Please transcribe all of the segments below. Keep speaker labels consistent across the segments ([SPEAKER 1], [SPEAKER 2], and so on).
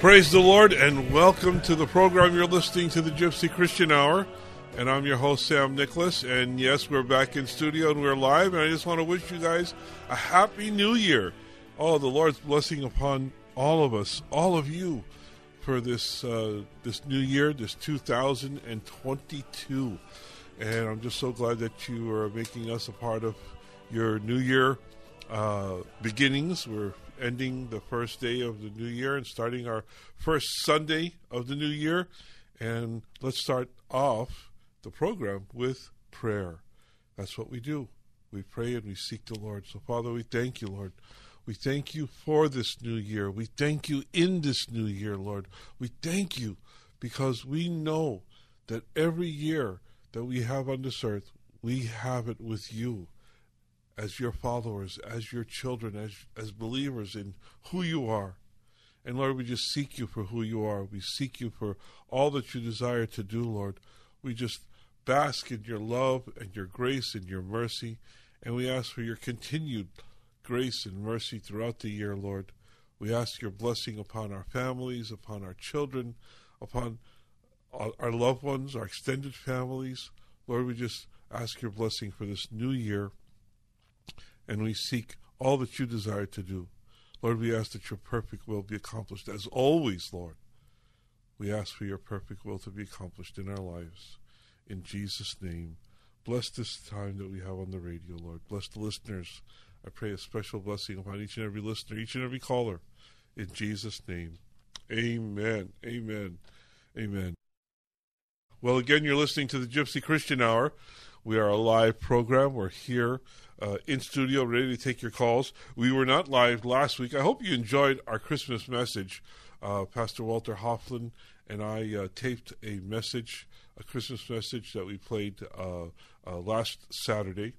[SPEAKER 1] praise the Lord and welcome to the program. You're listening to the Gypsy Christian Hour, and I'm your host, Sam Nicholas. And yes, we're back in studio and we're live, and I just want to wish you guys a happy new year. Oh, the Lord's blessing upon all of us, all of you, for this uh, this new year, this 2022. And I'm just so glad that you are making us a part of your new year uh, beginnings. We're ending the first day of the new year and starting our first Sunday of the new year. And let's start off the program with prayer. That's what we do. We pray and we seek the Lord. So, Father, we thank you, Lord. We thank you for this new year. We thank you in this new year, Lord. We thank you because we know that every year that we have on this earth, we have it with you as your followers, as your children, as, as believers in who you are. And Lord, we just seek you for who you are. We seek you for all that you desire to do, Lord. We just bask in your love and your grace and your mercy. And we ask for your continued grace and mercy throughout the year, Lord. We ask your blessing upon our families, upon our children, upon our loved ones, our extended families. Lord, we just ask your blessing for this new year and we seek all that you desire to do. Lord, we ask that your perfect will be accomplished. As always, Lord, we ask for your perfect will to be accomplished in our lives. In Jesus' name, bless this time that we have on the radio, Lord. Bless the listeners. I pray a special blessing upon each and every listener, each and every caller. In Jesus' name, amen. Amen. Amen. Well, again, you're listening to the Gypsy Christian Hour. We are a live program. We're here uh, in studio, ready to take your calls. We were not live last week. I hope you enjoyed our Christmas message. Uh, Pastor Walter Hofflin and I uh, taped a message, a Christmas message that we played uh, uh, last Saturday,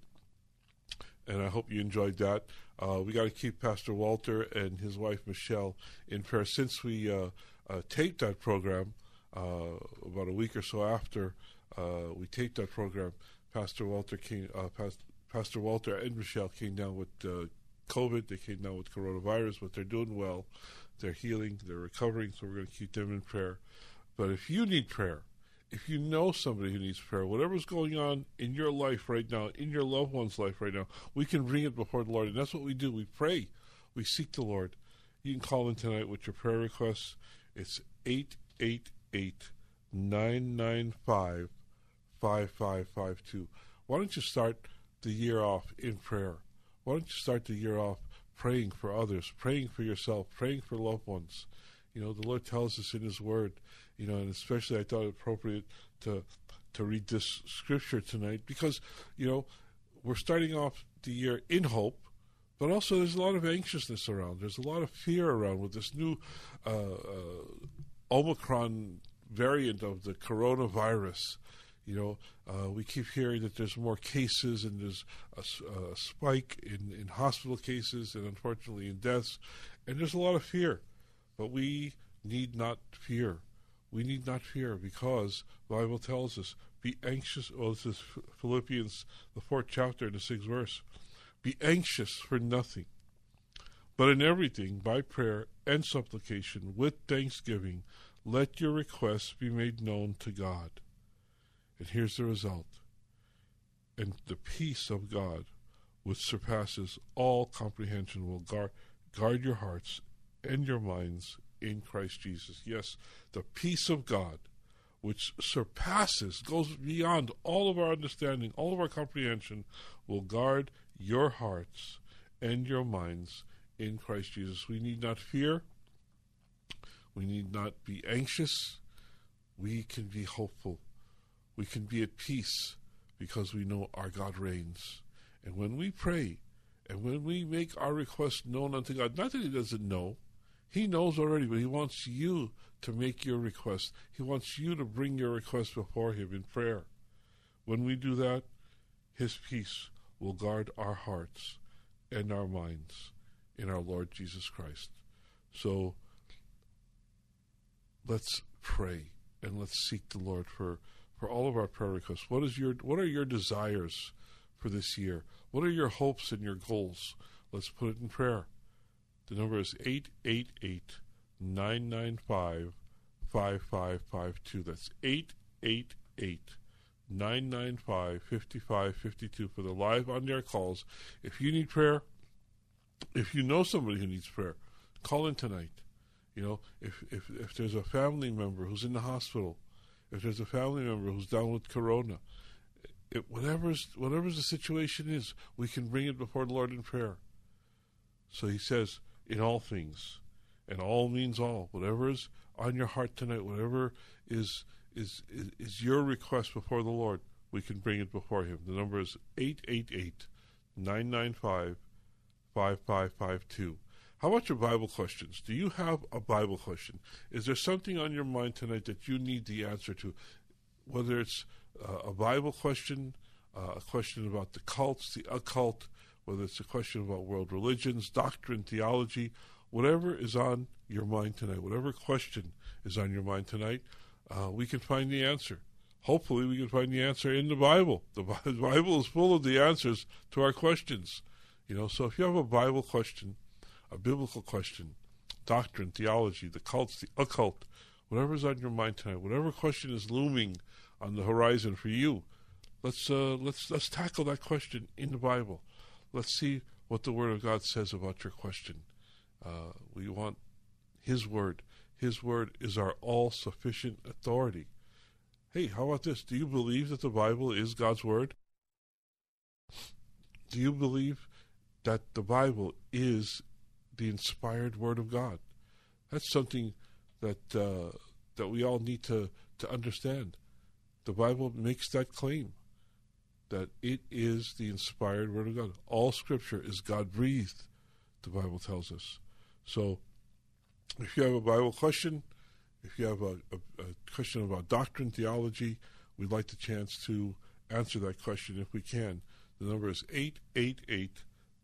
[SPEAKER 1] and I hope you enjoyed that. Uh, we got to keep Pastor Walter and his wife Michelle in prayer. Since we taped that program about a week or so after we taped that program, Pastor Walter King, Pastor Pastor Walter and Michelle came down with uh, COVID. They came down with coronavirus, but they're doing well. They're healing. They're recovering. So we're going to keep them in prayer. But if you need prayer, if you know somebody who needs prayer, whatever's going on in your life right now, in your loved one's life right now, we can bring it before the Lord. And that's what we do. We pray. We seek the Lord. You can call in tonight with your prayer requests. It's 888 995 5552. Why don't you start the year off in prayer. Why don't you start the year off praying for others, praying for yourself, praying for loved ones? You know, the Lord tells us in His Word, you know, and especially I thought it appropriate to to read this scripture tonight because, you know, we're starting off the year in hope, but also there's a lot of anxiousness around. There's a lot of fear around with this new uh, uh, Omicron variant of the coronavirus. You know, uh, we keep hearing that there's more cases and there's a, a, spike in, in hospital cases and unfortunately in deaths, and there's a lot of fear. But we need not fear. We need not fear because the Bible tells us, be anxious. Well, this is Philippians, the fourth chapter, and the sixth verse. Be anxious for nothing, but in everything, by prayer and supplication, with thanksgiving, let your requests be made known to God. And here's the result And the peace of God, which surpasses all comprehension, will guard, guard your hearts and your minds in Christ Jesus. Yes, the peace of God, which surpasses, goes beyond all of our understanding, all of our comprehension, will guard your hearts and your minds in Christ Jesus. We need not fear. We need not be anxious. We can be hopeful. We can be at peace because we know our God reigns. And when we pray and when we make our request known unto God, not that He doesn't know, He knows already, but He wants you to make your request. He wants you to bring your request before Him in prayer. When we do that, His peace will guard our hearts and our minds in our Lord Jesus Christ. So let's pray and let's seek the Lord for, for all of our prayer requests. What is your what are your desires for this year? What are your hopes and your goals? Let's put it in prayer. The number is 888 995 5552. That's 888 995 5552 for the live on air calls. If you need prayer, if you know somebody who needs prayer, call in tonight. You know, if, if, if there's a family member who's in the hospital, if there's a family member who's down with corona, it, whatever's, the situation is, we can bring it before the Lord in prayer. So he says, in all things, and all means all, whatever is on your heart tonight, whatever is, is, is, is your request before the Lord, we can bring it before him. The number is 888 995 5552. How about your Bible questions? Do you have a Bible question? Is there something on your mind tonight that you need the answer to? Whether it's uh, a Bible question, uh, a question about the cults, the occult, whether it's a question about world religions, doctrine, theology, whatever is on your mind tonight, whatever question is on your mind tonight, uh, we can find the answer. Hopefully, we can find the answer in the Bible. The Bible is full of the answers to our questions. You know, so if you have a Bible question, a biblical question, doctrine, theology, the cults, the occult, whatever's on your mind tonight, whatever question is looming on the horizon for you, let's uh, let's let's tackle that question in the Bible. Let's see what the Word of God says about your question. Uh, we want His Word. His Word is our all sufficient authority. Hey, how about this? Do you believe that the Bible is God's Word? Do you believe that the Bible is the inspired Word of God. That's something that uh, that we all need to, to understand. The Bible makes that claim that it is the inspired Word of God. All Scripture is God breathed, the Bible tells us. So, if you have a Bible question, if you have a, a, a question about doctrine, theology, we'd like the chance to answer that question if we can. The number is 888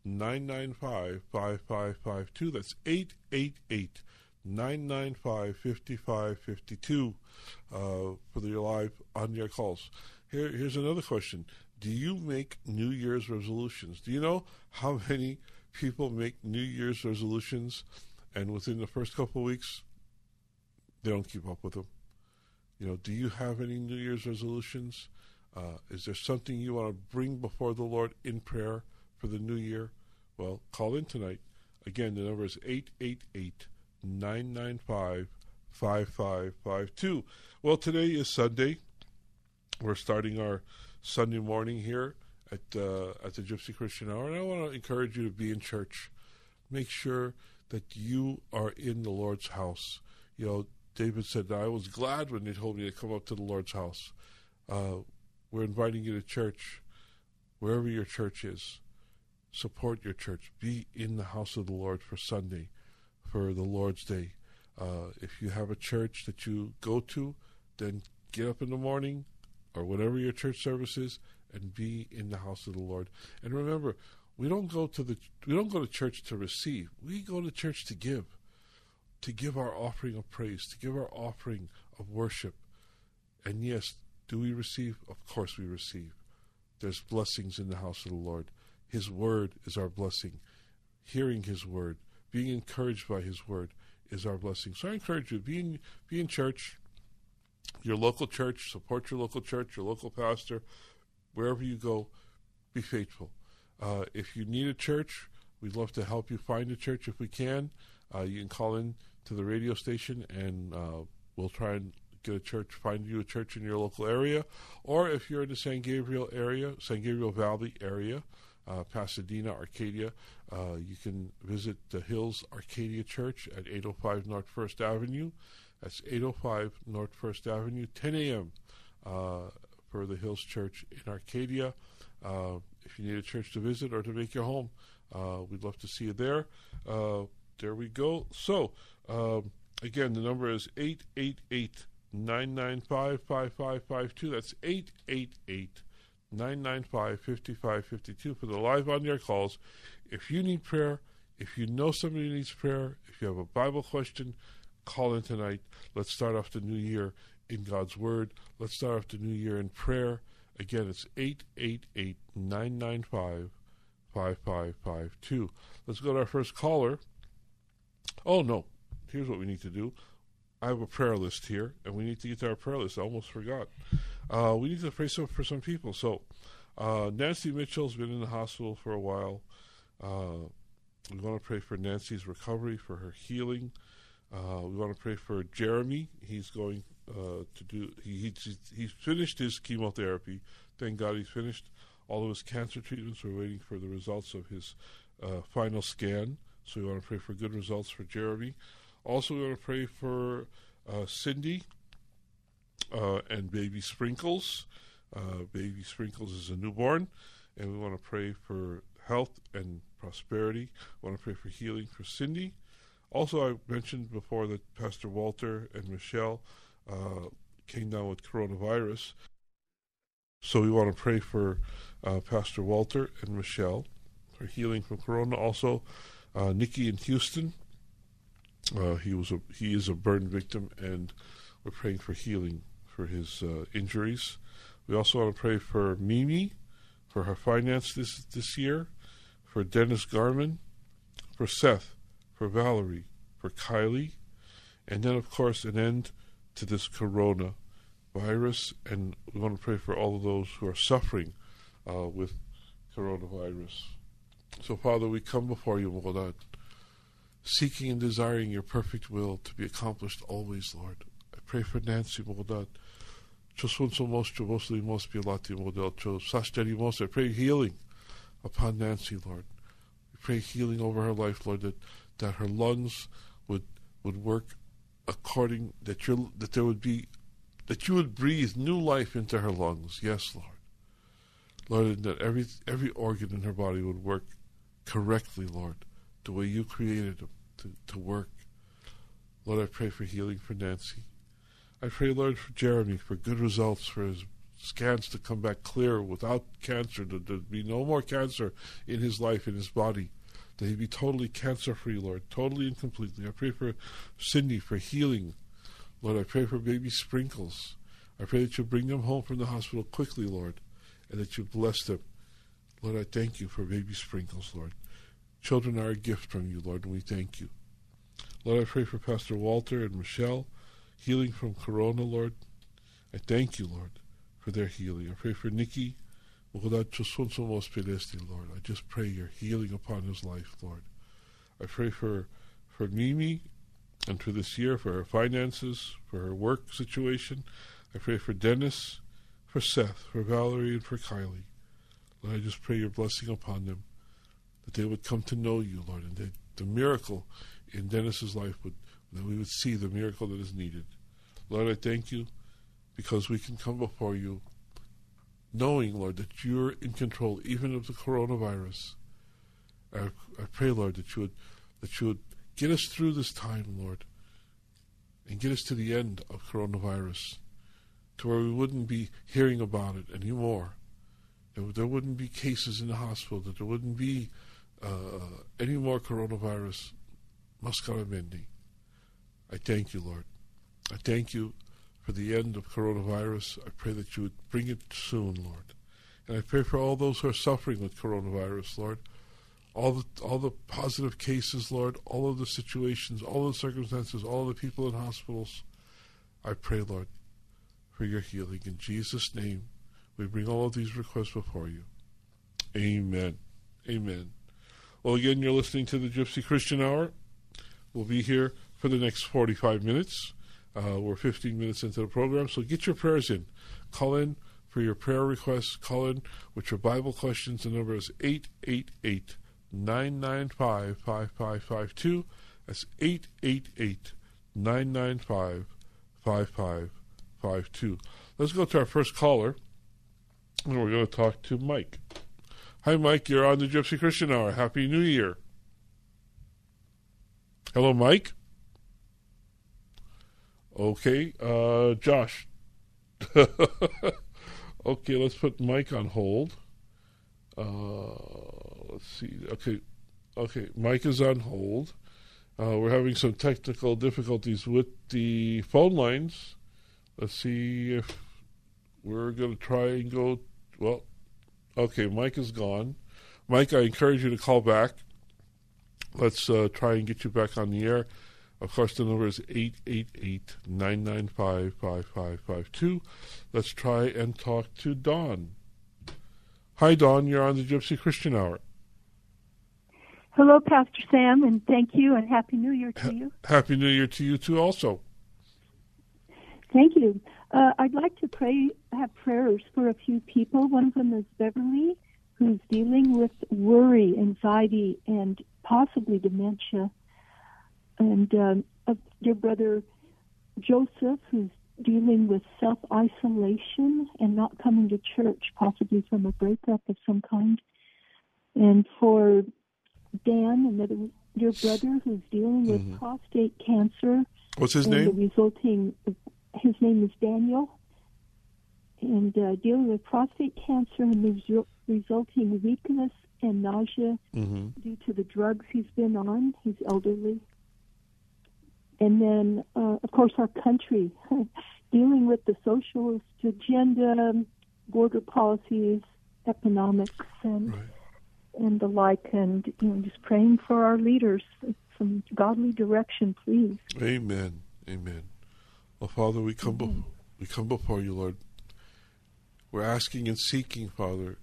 [SPEAKER 1] 995 5552. That's 888 995 5552 uh, for the live on your calls. Here, here's another question Do you make New Year's resolutions? Do you know how many people make New Year's resolutions and within the first couple of weeks, they don't keep up with them? You know, do you have any New Year's resolutions? Uh, is there something you want to bring before the Lord in prayer for the new year? Well, call in tonight. Again, the number is 888 995 5552. Well, today is Sunday. We're starting our Sunday morning here at uh, at the Gypsy Christian Hour, and I want to encourage you to be in church. Make sure that you are in the Lord's house. You know, David said, I was glad when they told me to come up to the Lord's house. Uh, we're inviting you to church, wherever your church is support your church. Be in the house of the Lord for Sunday, for the Lord's Day. Uh, if you have a church that you go to, then get up in the morning or whatever your church service is and be in the house of the Lord. And remember, we don't go to the we don't go to church to receive. We go to church to give. To give our offering of praise, to give our offering of worship. And yes, do we receive? Of course we receive. There's blessings in the house of the Lord. His word is our blessing. Hearing His word, being encouraged by His word is our blessing. So I encourage you, be in, be in church, your local church, support your local church, your local pastor, wherever you go, be faithful. Uh, if you need a church, we'd love to help you find a church if we can. Uh, you can call in to the radio station and uh, we'll try and get a church, find you a church in your local area. Or if you're in the San Gabriel area, San Gabriel Valley area, uh, Pasadena, Arcadia, uh, you can visit the Hills Arcadia Church at 805 North First Avenue. That's 805 North First Avenue, 10 a.m. Uh, for the Hills Church in Arcadia. Uh, if you need a church to visit or to make your home, uh, we'd love to see you there. There we go. So, um, again, the number is 888 995 5552. That's 888 995 5552 for the live on air calls. If you need prayer, if you know somebody needs prayer, if you have a Bible question, call in tonight. Let's start off the new year in God's Word. Let's start off the new year in prayer. Again, it's 888 995 5552. Let's go to our first caller. Oh, no. Here's what we need to do. I have a prayer list here, and we need to get to our prayer list. I almost forgot. Uh, we need to pray some, for some people. So, uh, Nancy Mitchell's been in the hospital for a while. Uh, we want to pray for Nancy's recovery, for her healing. Uh, we want to pray for Jeremy. He's going uh, to do. He, he's, he's finished his chemotherapy. Thank God he's finished all of his cancer treatments. We're waiting for the results of his uh, final scan. So we want to pray for good results for Jeremy. Also, we want to pray for Cindy uh, and baby Sprinkles. Uh, baby Sprinkles is a newborn, and we want to pray for health and prosperity. We want to pray for healing for Cindy. Also, I mentioned before that Pastor Walter and Michelle uh, came down with coronavirus. So we want to pray for uh, Pastor Walter and Michelle for healing from corona. Also, uh, Nikki in Houston. Uh, he was a he is a burn victim, and we're praying for healing for his uh, injuries. We also want to pray for Mimi for her finance this this year, for Dennis Garman, for Seth, for Valerie, for Kylie, and then of course an end to this corona virus. And we want to pray for all of those who are suffering uh, with coronavirus. So, Father, we come before you, Lord, seeking and desiring your perfect will to be accomplished always, Lord. I pray for Nancy, Lord. Čo slunco most, voslý most pilati model, čo sasteri most. I pray healing upon Nancy, Lord. We pray healing over her life, Lord, that, that her lungs would would work according that you that there would be that you would breathe new life into her lungs. Yes, Lord. Lord, and that every every organ in her body would work correctly, Lord, the way you created them to, to work. Lord, I pray for healing for Nancy. I pray, Lord, for Jeremy, for good results, for his scans to come back clear without cancer, that there be no more cancer in his life, in his body, that he be totally cancer free, Lord, totally and completely. I pray for Cindy for healing. Lord, I pray for baby Sprinkles. I pray that you bring them home from the hospital quickly, Lord, and that you bless them. Lord, I thank you for baby Sprinkles, Lord. Children are a gift from you, Lord, and we thank you. Lord, I pray for Pastor Walter and Michelle, healing from corona, Lord. I thank you, Lord, for their healing. I pray for Nikki. Lord. I just pray your healing upon his life, Lord. I pray for, for Mimi and for this year, for her finances, for her work situation. I pray for Dennis, for Seth, for Valerie, and for Kylie. Lord, I just pray your blessing upon them, that they would come to know you, Lord, and that the miracle in Dennis's life would that we would see the miracle that is needed. Lord, I thank you because we can come before you knowing, Lord, that you're in control even of the coronavirus. I, I pray, Lord, that you would that you would get us through this time, Lord, and get us to the end of coronavirus, to where we wouldn't be hearing about it anymore. There wouldn't be cases in the hospital, that there wouldn't be uh, any more coronavirus. Mascaramendi. I thank you, Lord. I thank you for the end of coronavirus. I pray that you would bring it soon, Lord. And I pray for all those who are suffering with coronavirus, Lord. All the all the positive cases, Lord, all of the situations, all the circumstances, all the people in hospitals. I pray, Lord, for your healing. In Jesus' name, we bring all of these requests before you. Amen. Amen. Well, again, you're listening to the Gypsy Christian Hour. We'll be here for the next 45 minutes. Uh, we're 15 minutes into the program, so get your prayers in. Call in for your prayer requests. Call in with your Bible questions. The number is 888 995 5552. That's 888 995 5552. Let's go to our first caller, and we're going to talk to Mike. Hi, Mike. You're on the Gypsy Christian Hour. Happy New Year. Hello, Mike. Okay, uh, Josh. okay, let's put Mike on hold. Uh, let's see. Okay, okay, Mike is on hold. Uh, we're having some technical difficulties with the phone lines. Let's see if we're going to try and go. Well, okay, Mike is gone. Mike, I encourage you to call back. Let's uh, try and get you back on the air. Of course, the number is 888 995 5552. Let's try and talk to Dawn. Hi, Dawn. You're on the Gypsy Christian Hour.
[SPEAKER 2] Hello, Pastor Sam, and thank you, and Happy New Year to you.
[SPEAKER 1] Happy New Year to you, too, also.
[SPEAKER 2] Thank you. Uh, I'd like to pray, have prayers for a few people. One of them is Beverly, who's dealing with worry, anxiety, and possibly dementia and um, dear brother Joseph, who's dealing with self isolation and not coming to church, possibly from a breakup of some kind. And for Dan, another dear brother who's dealing with mm-hmm. prostate cancer.
[SPEAKER 1] What's his name?
[SPEAKER 2] The resulting, his name is Daniel, and uh, dealing with prostate cancer and the resulting weakness and nausea mm-hmm. due to the drugs he's been on. He's elderly and then, uh, of course, our country dealing with the socialist agenda, border policies, economics, and right. and the like, and you know, just praying for our leaders, some godly direction, please.
[SPEAKER 1] Amen. Amen. Well, Father, we come be- we come before you, Lord. We're asking and seeking, Father,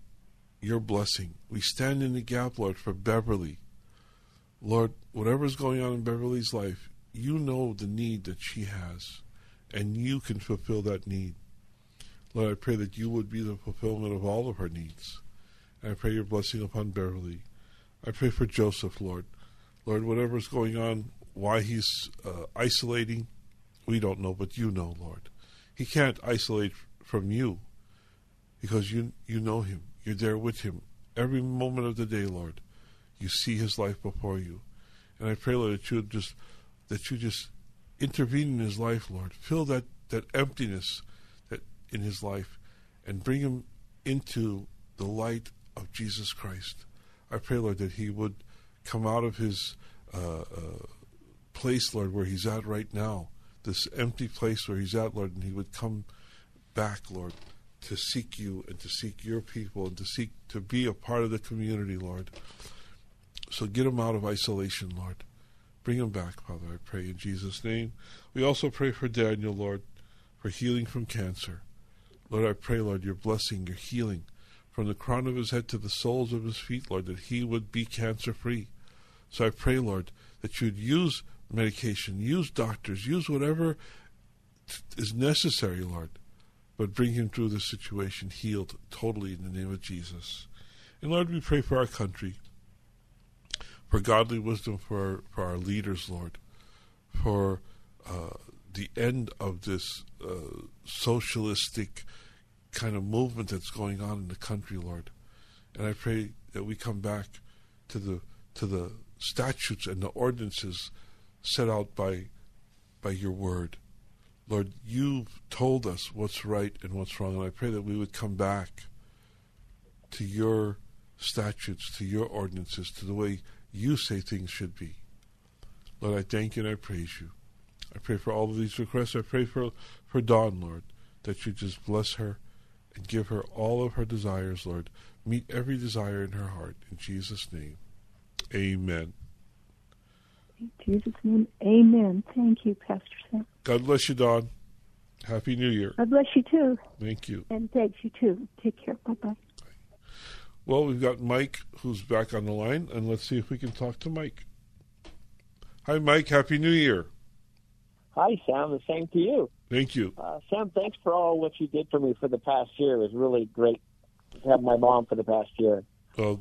[SPEAKER 1] your blessing. We stand in the gap, Lord, for Beverly. Lord, whatever's going on in Beverly's life, you know the need that she has, and you can fulfill that need. Lord, I pray that you would be the fulfillment of all of her needs. And I pray your blessing upon Beverly. I pray for Joseph, Lord. Lord, whatever's going on, why he's uh, isolating, we don't know, but you know, Lord. He can't isolate from you because you you know him. You're there with him every moment of the day, Lord. You see his life before you. And I pray, Lord, that you would just that you just intervene in his life, Lord. Fill that, that emptiness that in his life and bring him into the light of Jesus Christ. I pray, Lord, that he would come out of his uh, uh, place, Lord, where he's at right now, this empty place where he's at, Lord, and he would come back, Lord, to seek you and to seek your people and to seek to be a part of the community, Lord. So get him out of isolation, Lord. Bring him back, Father, I pray in Jesus' name. We also pray for Daniel, Lord, for healing from cancer. Lord, I pray, Lord, your blessing, your healing from the crown of his head to the soles of his feet, Lord, that he would be cancer free. So I pray, Lord, that you'd use medication, use doctors, use whatever is necessary, Lord, but bring him through this situation healed totally in the name of Jesus. And Lord, we pray for our country for godly wisdom for, for our leaders, Lord, for uh, the end of this uh, socialistic kind of movement that's going on in the country, Lord. And I pray that we come back to the to the statutes and the ordinances set out by by your word. Lord, you've told us what's right and what's wrong, and I pray that we would come back to your statutes, to your ordinances, to the way you say things should be. Lord, I thank you and I praise you. I pray for all of these requests. I pray for, for Dawn, Lord, that you just bless her and give her all of her desires, Lord. Meet every desire in her heart. In Jesus' name, amen.
[SPEAKER 2] In Jesus' name, amen. Thank you, Pastor Sam.
[SPEAKER 1] God bless you, Dawn. Happy New Year.
[SPEAKER 2] God bless you too.
[SPEAKER 1] Thank you.
[SPEAKER 2] And thanks you too. Take care. Bye bye.
[SPEAKER 1] Well, we've got Mike who's back on the line, and let's see if we can talk to Mike. Hi, Mike. Happy New Year.
[SPEAKER 3] Hi, Sam. The same to you.
[SPEAKER 1] Thank you.
[SPEAKER 3] Uh, Sam, thanks for all what you did for me for the past year. It was really great to have my mom for the past year.
[SPEAKER 1] Well,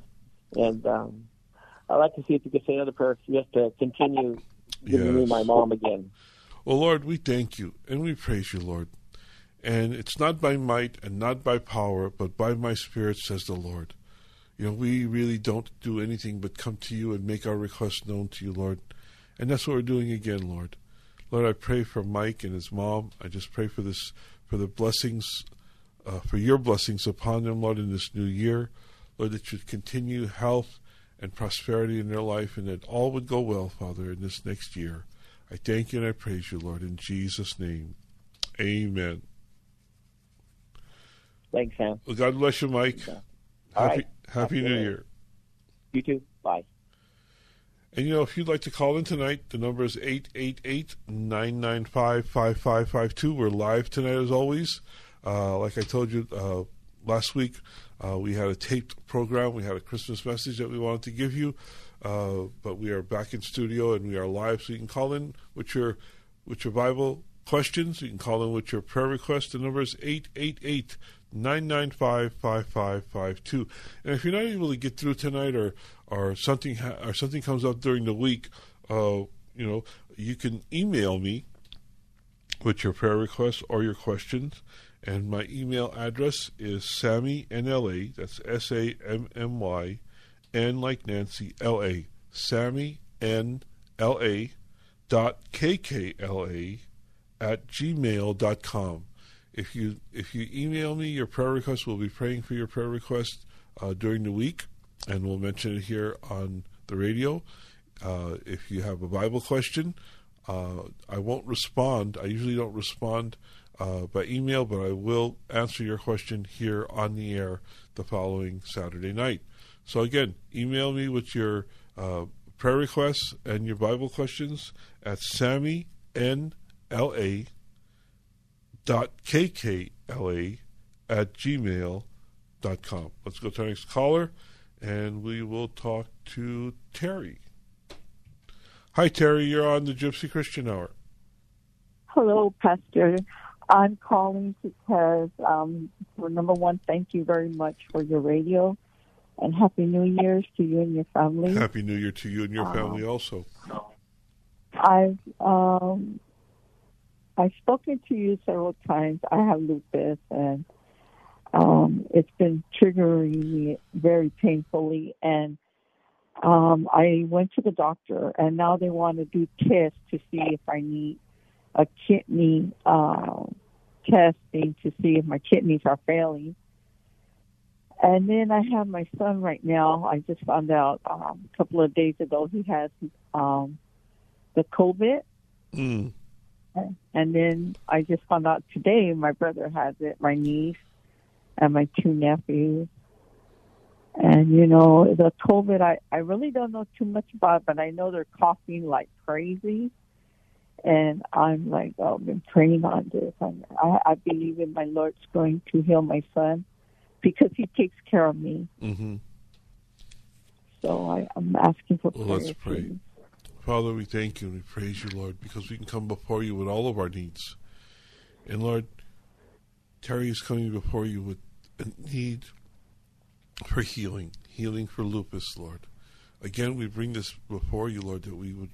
[SPEAKER 3] And um, I'd like to see if you could say another prayer just to continue giving me my mom again.
[SPEAKER 1] Well, Lord, we thank you and we praise you, Lord. And it's not by might and not by power, but by my spirit, says the Lord. You know, we really don't do anything but come to you and make our requests known to you, Lord. And that's what we're doing again, Lord. Lord, I pray for Mike and his mom. I just pray for this, for the blessings, uh, for your blessings upon them, Lord, in this new year. Lord, that you'd continue health and prosperity in their life and that all would go well, Father, in this next year. I thank you and I praise you, Lord, in Jesus' name. Amen.
[SPEAKER 3] Thanks, Sam.
[SPEAKER 1] Well, God bless you, Mike.
[SPEAKER 3] All
[SPEAKER 1] Happy,
[SPEAKER 3] right.
[SPEAKER 1] happy New
[SPEAKER 3] Year.
[SPEAKER 1] Year.
[SPEAKER 3] You too. Bye.
[SPEAKER 1] And you know, if you'd like to call in tonight, the number is 888 995 5552. We're live tonight as always. Uh, like I told you uh, last week, uh, we had a taped program. We had a Christmas message that we wanted to give you. Uh, but we are back in studio and we are live, so you can call in with your with your Bible questions. You can call in with your prayer request. The number is 888 995 5552. And if you're not able to get through tonight or or something ha- or something comes up during the week, uh, you know, you can email me with your prayer requests or your questions. And my email address is Sammy NLA. That's S A M M Y, N like Nancy L A. Sammy N L A dot K K L A at gmail dot com. If you if you email me your prayer request, we'll be praying for your prayer request uh, during the week, and we'll mention it here on the radio. Uh, if you have a Bible question, uh, I won't respond. I usually don't respond uh, by email, but I will answer your question here on the air the following Saturday night. So again, email me with your uh, prayer requests and your Bible questions at Sammy N L A dot kkla at gmail dot com. Let's go to our next caller, and we will talk to Terry. Hi, Terry. You're on the Gypsy Christian Hour.
[SPEAKER 4] Hello, Pastor. I'm calling because, um, for number one, thank you very much for your radio, and Happy New Year's to you and your family.
[SPEAKER 1] Happy New Year to you and your
[SPEAKER 4] Uh,
[SPEAKER 1] family also.
[SPEAKER 4] I've um, I've spoken to you several times. I have lupus, and um, it's been triggering me very painfully. And um, I went to the doctor, and now they want to do tests to see if I need a kidney uh, testing to see if my kidneys are failing. And then I have my son right now. I just found out um, a couple of days ago he has um, the COVID.
[SPEAKER 1] Mm.
[SPEAKER 4] And then I just found out today my brother has it, my niece, and my two nephews. And you know, the COVID, I, I really don't know too much about, it, but I know they're coughing like crazy. And I'm like, oh, I've been praying on this. And I, I believe in my Lord's going to heal my son because he takes care of me.
[SPEAKER 1] hmm
[SPEAKER 4] So I, I'm asking for
[SPEAKER 1] Well,
[SPEAKER 4] prayers.
[SPEAKER 1] let's pray.
[SPEAKER 4] please.
[SPEAKER 1] Father, we thank you and we praise you, Lord, because we can come before you with all of our needs. And Lord, Terry is coming before you with a need for healing, healing for lupus, Lord. Again, we bring this before you, Lord, that we would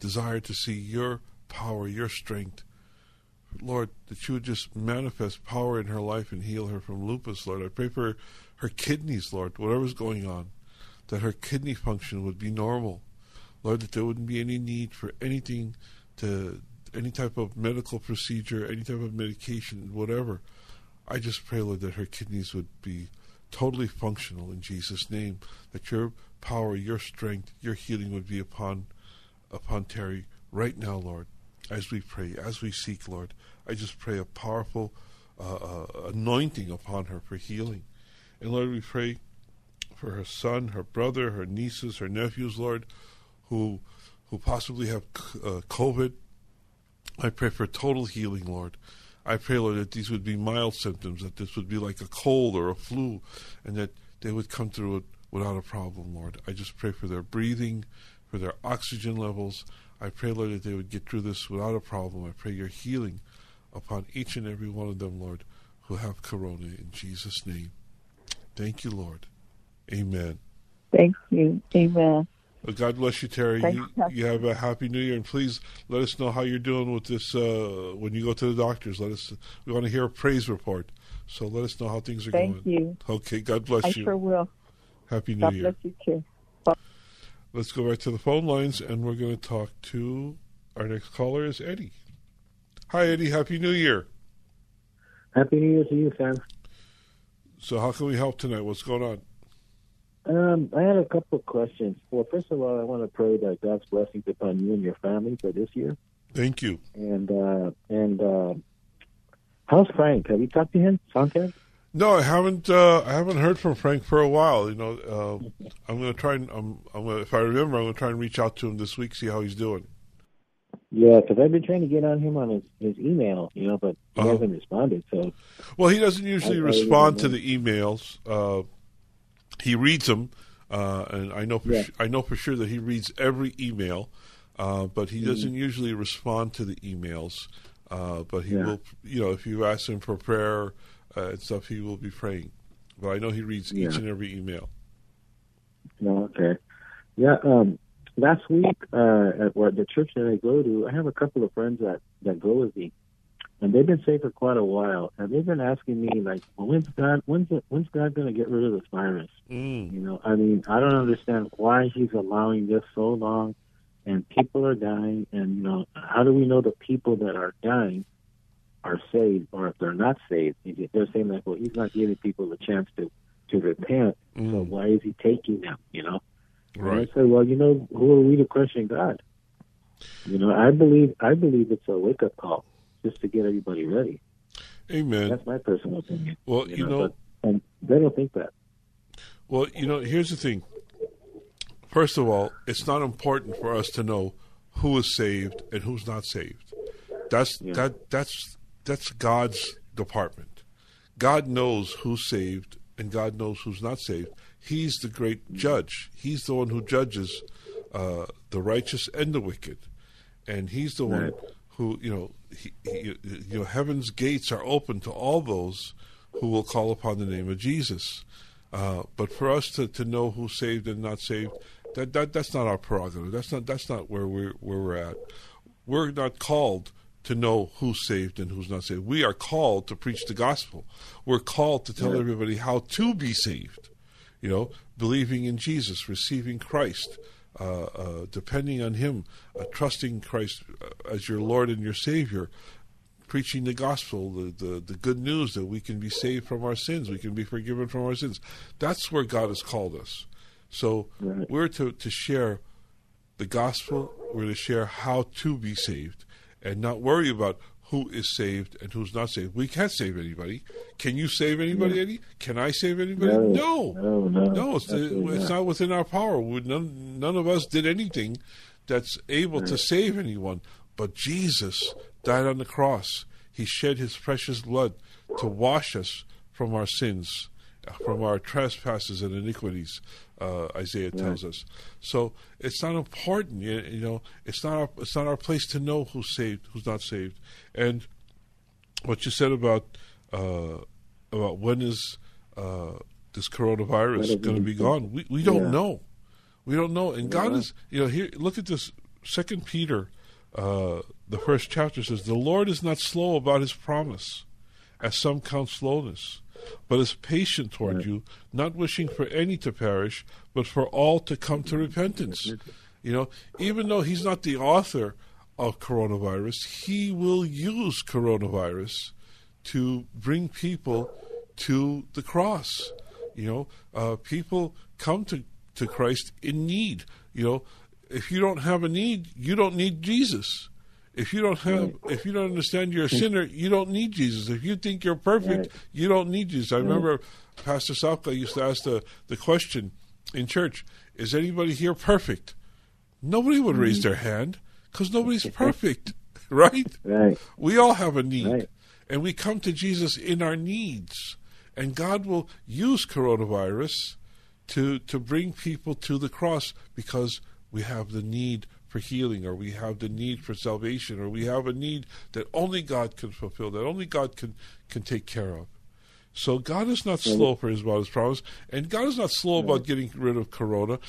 [SPEAKER 1] desire to see your power, your strength. Lord, that you would just manifest power in her life and heal her from lupus, Lord. I pray for her kidneys, Lord, whatever's going on, that her kidney function would be normal. Lord, that there wouldn't be any need for anything to any type of medical procedure, any type of medication, whatever. I just pray, Lord, that her kidneys would be totally functional in Jesus' name. That your power, your strength, your healing would be upon upon Terry right now, Lord, as we pray, as we seek, Lord. I just pray a powerful uh, uh, anointing upon her for healing. And Lord, we pray for her son, her brother, her nieces, her nephews, Lord, who who possibly have uh, COVID. I pray for total healing, Lord. I pray, Lord, that these would be mild symptoms, that this would be like a cold or a flu, and that they would come through it without a problem, Lord. I just pray for their breathing, for their oxygen levels. I pray, Lord, that they would get through this without a problem. I pray your healing upon each and every one of them, Lord, who have corona in Jesus' name. Thank you, Lord. Amen.
[SPEAKER 4] Thank you. Amen.
[SPEAKER 1] Well, God bless you, Terry. You,
[SPEAKER 4] you.
[SPEAKER 1] you have a happy New Year, and please let us know how you're doing with this uh, when you go to the doctors. Let us. We want to hear a praise report. So let us know how things are
[SPEAKER 4] Thank
[SPEAKER 1] going.
[SPEAKER 4] you.
[SPEAKER 1] Okay. God bless
[SPEAKER 4] I
[SPEAKER 1] you.
[SPEAKER 4] sure will.
[SPEAKER 1] Happy New
[SPEAKER 4] God
[SPEAKER 1] Year.
[SPEAKER 4] bless you too.
[SPEAKER 1] Let's go back to the phone lines, and we're going to talk to our next caller is Eddie. Hi, Eddie. Happy New Year.
[SPEAKER 5] Happy New Year to you, Sam.
[SPEAKER 1] So, how can we help tonight? What's going on?
[SPEAKER 5] Um, I had a couple of questions. Well, first of all, I want to pray that God's blessings upon you and your family for this year.
[SPEAKER 1] Thank you.
[SPEAKER 5] And uh, and uh, how's Frank? Have you talked to him, Santiago?
[SPEAKER 1] No, I haven't. Uh, I haven't heard from Frank for a while. You know, uh, I'm going to try and I'm, I'm gonna, if I remember, I'm going to try and reach out to him this week, see how he's doing.
[SPEAKER 5] Yeah, because I've been trying to get on him on his, his email, you know, but he
[SPEAKER 1] Uh-huh.
[SPEAKER 5] hasn't responded. So
[SPEAKER 1] Well, he doesn't usually
[SPEAKER 5] I- I
[SPEAKER 1] respond to the emails. He reads them, uh, and I know for
[SPEAKER 5] Yeah.
[SPEAKER 1] su- I know for sure that he reads every email, uh, but he
[SPEAKER 5] Mm-hmm.
[SPEAKER 1] doesn't usually respond to the emails. Uh, but he
[SPEAKER 5] Yeah.
[SPEAKER 1] will, you know, if you ask him for prayer uh, and stuff, he will be praying. But I know he reads each and every email.
[SPEAKER 5] Okay. Yeah, um, last week uh, at what the church that I go to, I have a couple of friends that that go with me, and they've been saved for quite a while, and they've been asking me like, well, "When's God? When's it, when's God going to get rid of this virus?"
[SPEAKER 1] Mm.
[SPEAKER 5] You know, I mean, I don't understand why He's allowing this so long, and people are dying, and you know, how do we know the people that are dying are saved, or if they're not saved? They're saying like, well, He's not giving people a chance to to repent, so
[SPEAKER 1] Mm.
[SPEAKER 5] why is He taking them? You know.
[SPEAKER 1] Right.
[SPEAKER 5] And I said, well, you know, who are we to question God? You know, I believe I believe it's a wake up call just to get everybody ready.
[SPEAKER 1] Amen.
[SPEAKER 5] That's my personal opinion.
[SPEAKER 1] Well, you know,
[SPEAKER 5] but, and they don't think that.
[SPEAKER 1] Well, you know, here's the thing. First of all, it's not important for us to know who is saved and who's not saved. That's
[SPEAKER 5] Yeah.
[SPEAKER 1] that that's that's God's department. God knows who's saved and God knows who's not saved. He's the great judge. He's the one who judges uh, the righteous and the wicked, and he's the one
[SPEAKER 5] Right.
[SPEAKER 1] Who you know he, he, you know heaven's gates are open to all those who will call upon the name of Jesus. Uh, but for us to, to know who's saved and not saved, that, that that's not our prerogative. That's not that's not where we're where we're at. We're not called to know who's saved and who's not saved. We are called to preach the gospel. We're called to tell everybody how to be saved. You know, believing in Jesus, receiving Christ, uh, uh, depending on Him, uh, trusting Christ uh, as your Lord and your Savior, preaching the gospel, the, the, the good news that we can be saved from our sins, we can be forgiven from our sins. That's where God has called us. So
[SPEAKER 5] Right.
[SPEAKER 1] we're to, to share the gospel, we're to share how to be saved, and not worry about who is saved and who's not saved. We can't save anybody. Can you save anybody, Eddie? Can I save anybody?
[SPEAKER 5] No, no, no,
[SPEAKER 1] No, it's, the, it's
[SPEAKER 5] not.
[SPEAKER 1] within our power. We, none, none of us did anything that's able to save anyone. But Jesus died on the cross. He shed his precious blood to wash us from our sins, from our trespasses and iniquities, uh, Isaiah tells us. So it's not important, you, you know. It's not our, it's not our place to know who's saved, who's not saved, and what you said about uh, about when is uh, this coronavirus going to be gone? We we don't
[SPEAKER 5] Yeah.
[SPEAKER 1] know. We don't know. And God is, you know, here. Look at this. Second Peter, uh, the first chapter says, "The Lord is not slow about His promise, as some count slowness, but is patient toward you, not wishing for any to perish, but for all to come to repentance." You know, even though He's not the author of coronavirus, He will use coronavirus to bring people to the cross. You know, uh, people come to, to Christ in need. You know, if you don't have a need, you don't need Jesus. If you don't have, if you don't understand you're a sinner, you don't need Jesus. If you think you're perfect, you don't need Jesus. I remember Pastor Salka used to ask the, the question in church: Is anybody here perfect? Nobody would raise mm-hmm. their hand because nobody's perfect, right?
[SPEAKER 5] Right.
[SPEAKER 1] We all have a need,
[SPEAKER 5] Right.
[SPEAKER 1] and we come to Jesus in our needs. and God will use coronavirus to to bring people to the cross because we have the need for healing or we have the need for salvation or we have a need that only God can fulfill that only God can can take care of. So God is not mm-hmm. slow for his about his promise and God is not slow about mm-hmm. getting rid of corona.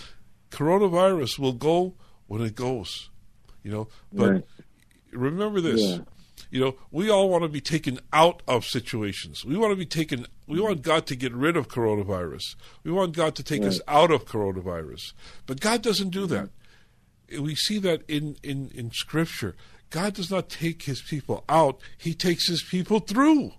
[SPEAKER 1] Coronavirus will go when it goes you know? But
[SPEAKER 5] Right.
[SPEAKER 1] remember this
[SPEAKER 5] Yeah.
[SPEAKER 1] you know we all want to be taken out of situations. We want to be taken we want god to get rid of coronavirus. We want god to take us out of coronavirus. But god doesn't do that mm-hmm. We see that in, in, in scripture. God does not take his people out. He takes his people through.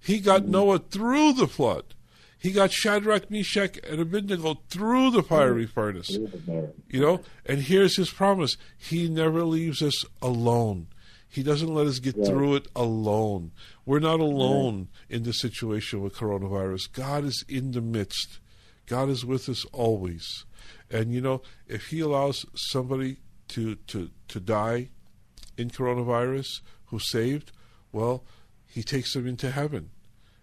[SPEAKER 1] He got noah through the flood. He got shadrach meshach and abednego through the fiery furnace. You know? And here's his promise. He never leaves us alone. He doesn't let us get through it alone. We're not alone in the situation with coronavirus. God is in the midst. God is with us always and you know if he allows somebody to to to die in coronavirus who's saved well he takes them into heaven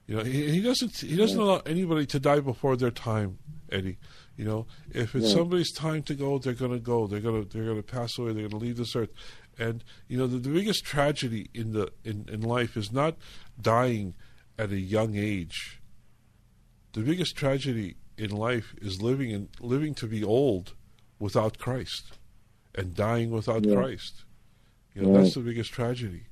[SPEAKER 1] you know, he, he doesn't he doesn't allow anybody to die before their time, Eddie. You know, if it's somebody's time to go, they're going to go. They're going to they're going to pass away. They're going to leave this earth. And you know, the, the biggest tragedy in the in, in life is not dying at a young age. The biggest tragedy in life is living and living to be old without Christ and dying without
[SPEAKER 5] Yeah.
[SPEAKER 1] Christ. You know, that's the biggest tragedy.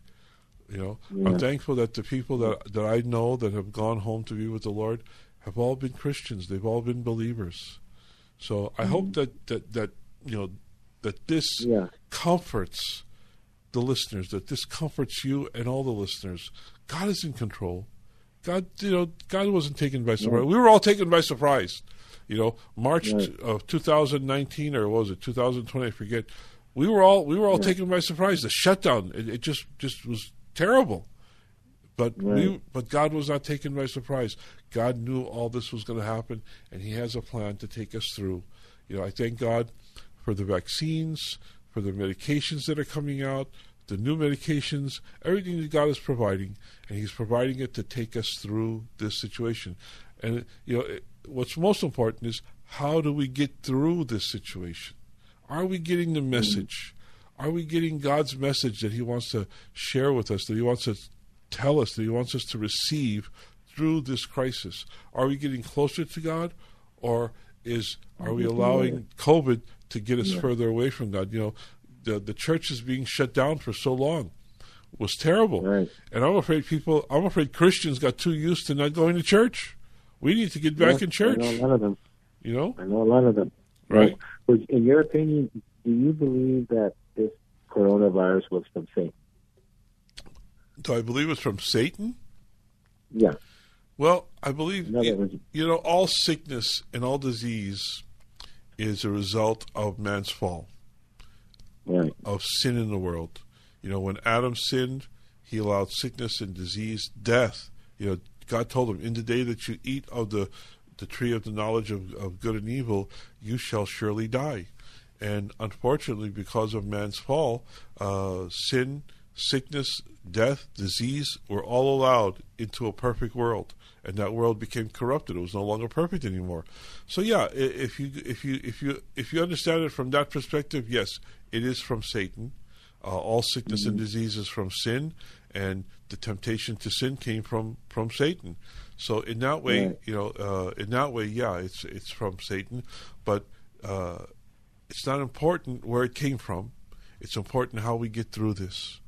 [SPEAKER 1] You know, I'm thankful that the people that that I know that have gone home to be with the Lord have all been Christians. They've all been believers. So I mm-hmm. hope that, that that you know that this
[SPEAKER 5] Yeah.
[SPEAKER 1] comforts the listeners. That this comforts you and all the listeners. God is in control. God, you know, God wasn't taken by surprise. We were all taken by surprise. You know, March
[SPEAKER 5] Right.
[SPEAKER 1] of 2019 or what was it 2020? I forget. We were all we were all taken by surprise. The shutdown, it, it just just was terrible. But we, but God was not taken by surprise. God knew all this was going to happen, and He has a plan to take us through. You know, I thank God for the vaccines, for the medications that are coming out, the new medications, everything that God is providing, and He's providing it to take us through this situation. And you know, it, what's most important is how do we get through this situation? Are we getting the message? Are we getting God's message that He wants to share with us, that He wants to tell us, that He wants us to receive through this crisis? Are we getting closer to God, or is are we allowing COVID to get us further away from God? You know, the the church is being shut down for so long was terrible,
[SPEAKER 5] Right.
[SPEAKER 1] and I'm afraid people, I'm afraid Christians got too used to not going to church. We need to get back
[SPEAKER 5] Yeah,
[SPEAKER 1] in church.
[SPEAKER 5] I know a lot of them.
[SPEAKER 1] You know,
[SPEAKER 5] I know a lot of them.
[SPEAKER 1] Right.
[SPEAKER 5] In your opinion, do you believe that this coronavirus was from Satan?
[SPEAKER 1] do I believe it's from Satan?
[SPEAKER 5] Yeah.
[SPEAKER 1] Well, I believe
[SPEAKER 5] In other
[SPEAKER 1] you, you know all sickness and all disease is a result of man's fall,
[SPEAKER 5] Right.
[SPEAKER 1] of sin in the world. You know, when Adam sinned, he allowed sickness and disease, death. You know, God told him, "In the day that you eat of the the tree of the knowledge of, of good and evil, you shall surely die." And unfortunately, because of man's fall, uh, sin, sickness, death, disease were all allowed into a perfect world, and that world became corrupted. It was no longer perfect anymore. So, yeah, if you if you if you if you understand it from that perspective, yes, it is from Satan. Uh, all sickness and disease is from sin, and the temptation to sin came from from Satan. So, in that way,
[SPEAKER 5] Right.
[SPEAKER 1] you know, uh, in that way, yeah, it's it's from Satan, but. Uh, it's not important where it came from. It's important how we get through this.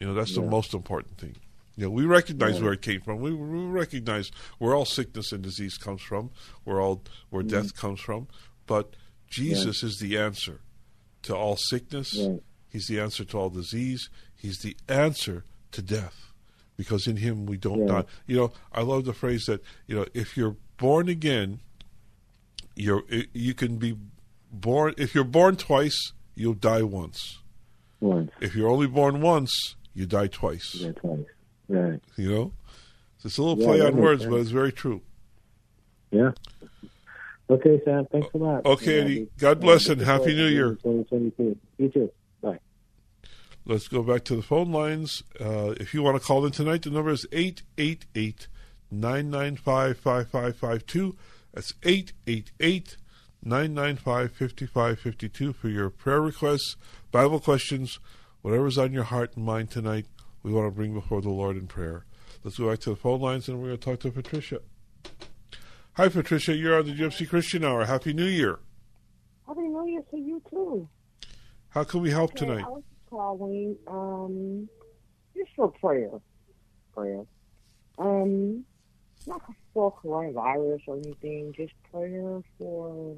[SPEAKER 1] You know, that's the most important thing. You know, we recognize
[SPEAKER 5] Yeah.
[SPEAKER 1] where it came from. We, we recognize where all sickness and disease comes from, where all where death mm-hmm. comes from. But Jesus is the answer to all sickness.
[SPEAKER 5] Right.
[SPEAKER 1] He's the answer to all disease. He's the answer to death. Because in him we don't
[SPEAKER 5] Yeah.
[SPEAKER 1] die. You know, I love the phrase that, you know, if you're born again, you're you can be born if you're born twice, you'll die once.
[SPEAKER 5] Once.
[SPEAKER 1] If you're only born once, you die twice.
[SPEAKER 5] Yeah, twice. Right.
[SPEAKER 1] You know? So it's a little
[SPEAKER 5] Yeah,
[SPEAKER 1] play on words,
[SPEAKER 5] sense.
[SPEAKER 1] but it's very true.
[SPEAKER 5] Yeah. Okay, Sam. Thanks a lot.
[SPEAKER 1] Okay,
[SPEAKER 5] Yeah,
[SPEAKER 1] Eddie. God bless and Happy New Year.
[SPEAKER 5] 2022. You too. Bye.
[SPEAKER 1] Let's go back to the phone lines. Uh, if you want to call in tonight, the number is 888 995 5552. That's 888 995 5552 for your prayer requests, Bible questions, whatever's on your heart and mind tonight, we want to bring before the Lord in prayer. Let's go back to the phone lines and we're going to talk to Patricia. Hi, Patricia. You're on the Gypsy Christian Hour. Happy New Year.
[SPEAKER 6] Happy New Year to you, too.
[SPEAKER 1] How can we help
[SPEAKER 6] Okay,
[SPEAKER 1] tonight?
[SPEAKER 6] I was calling um, just for prayer. Prayer. Um, not for coronavirus or anything, just prayer for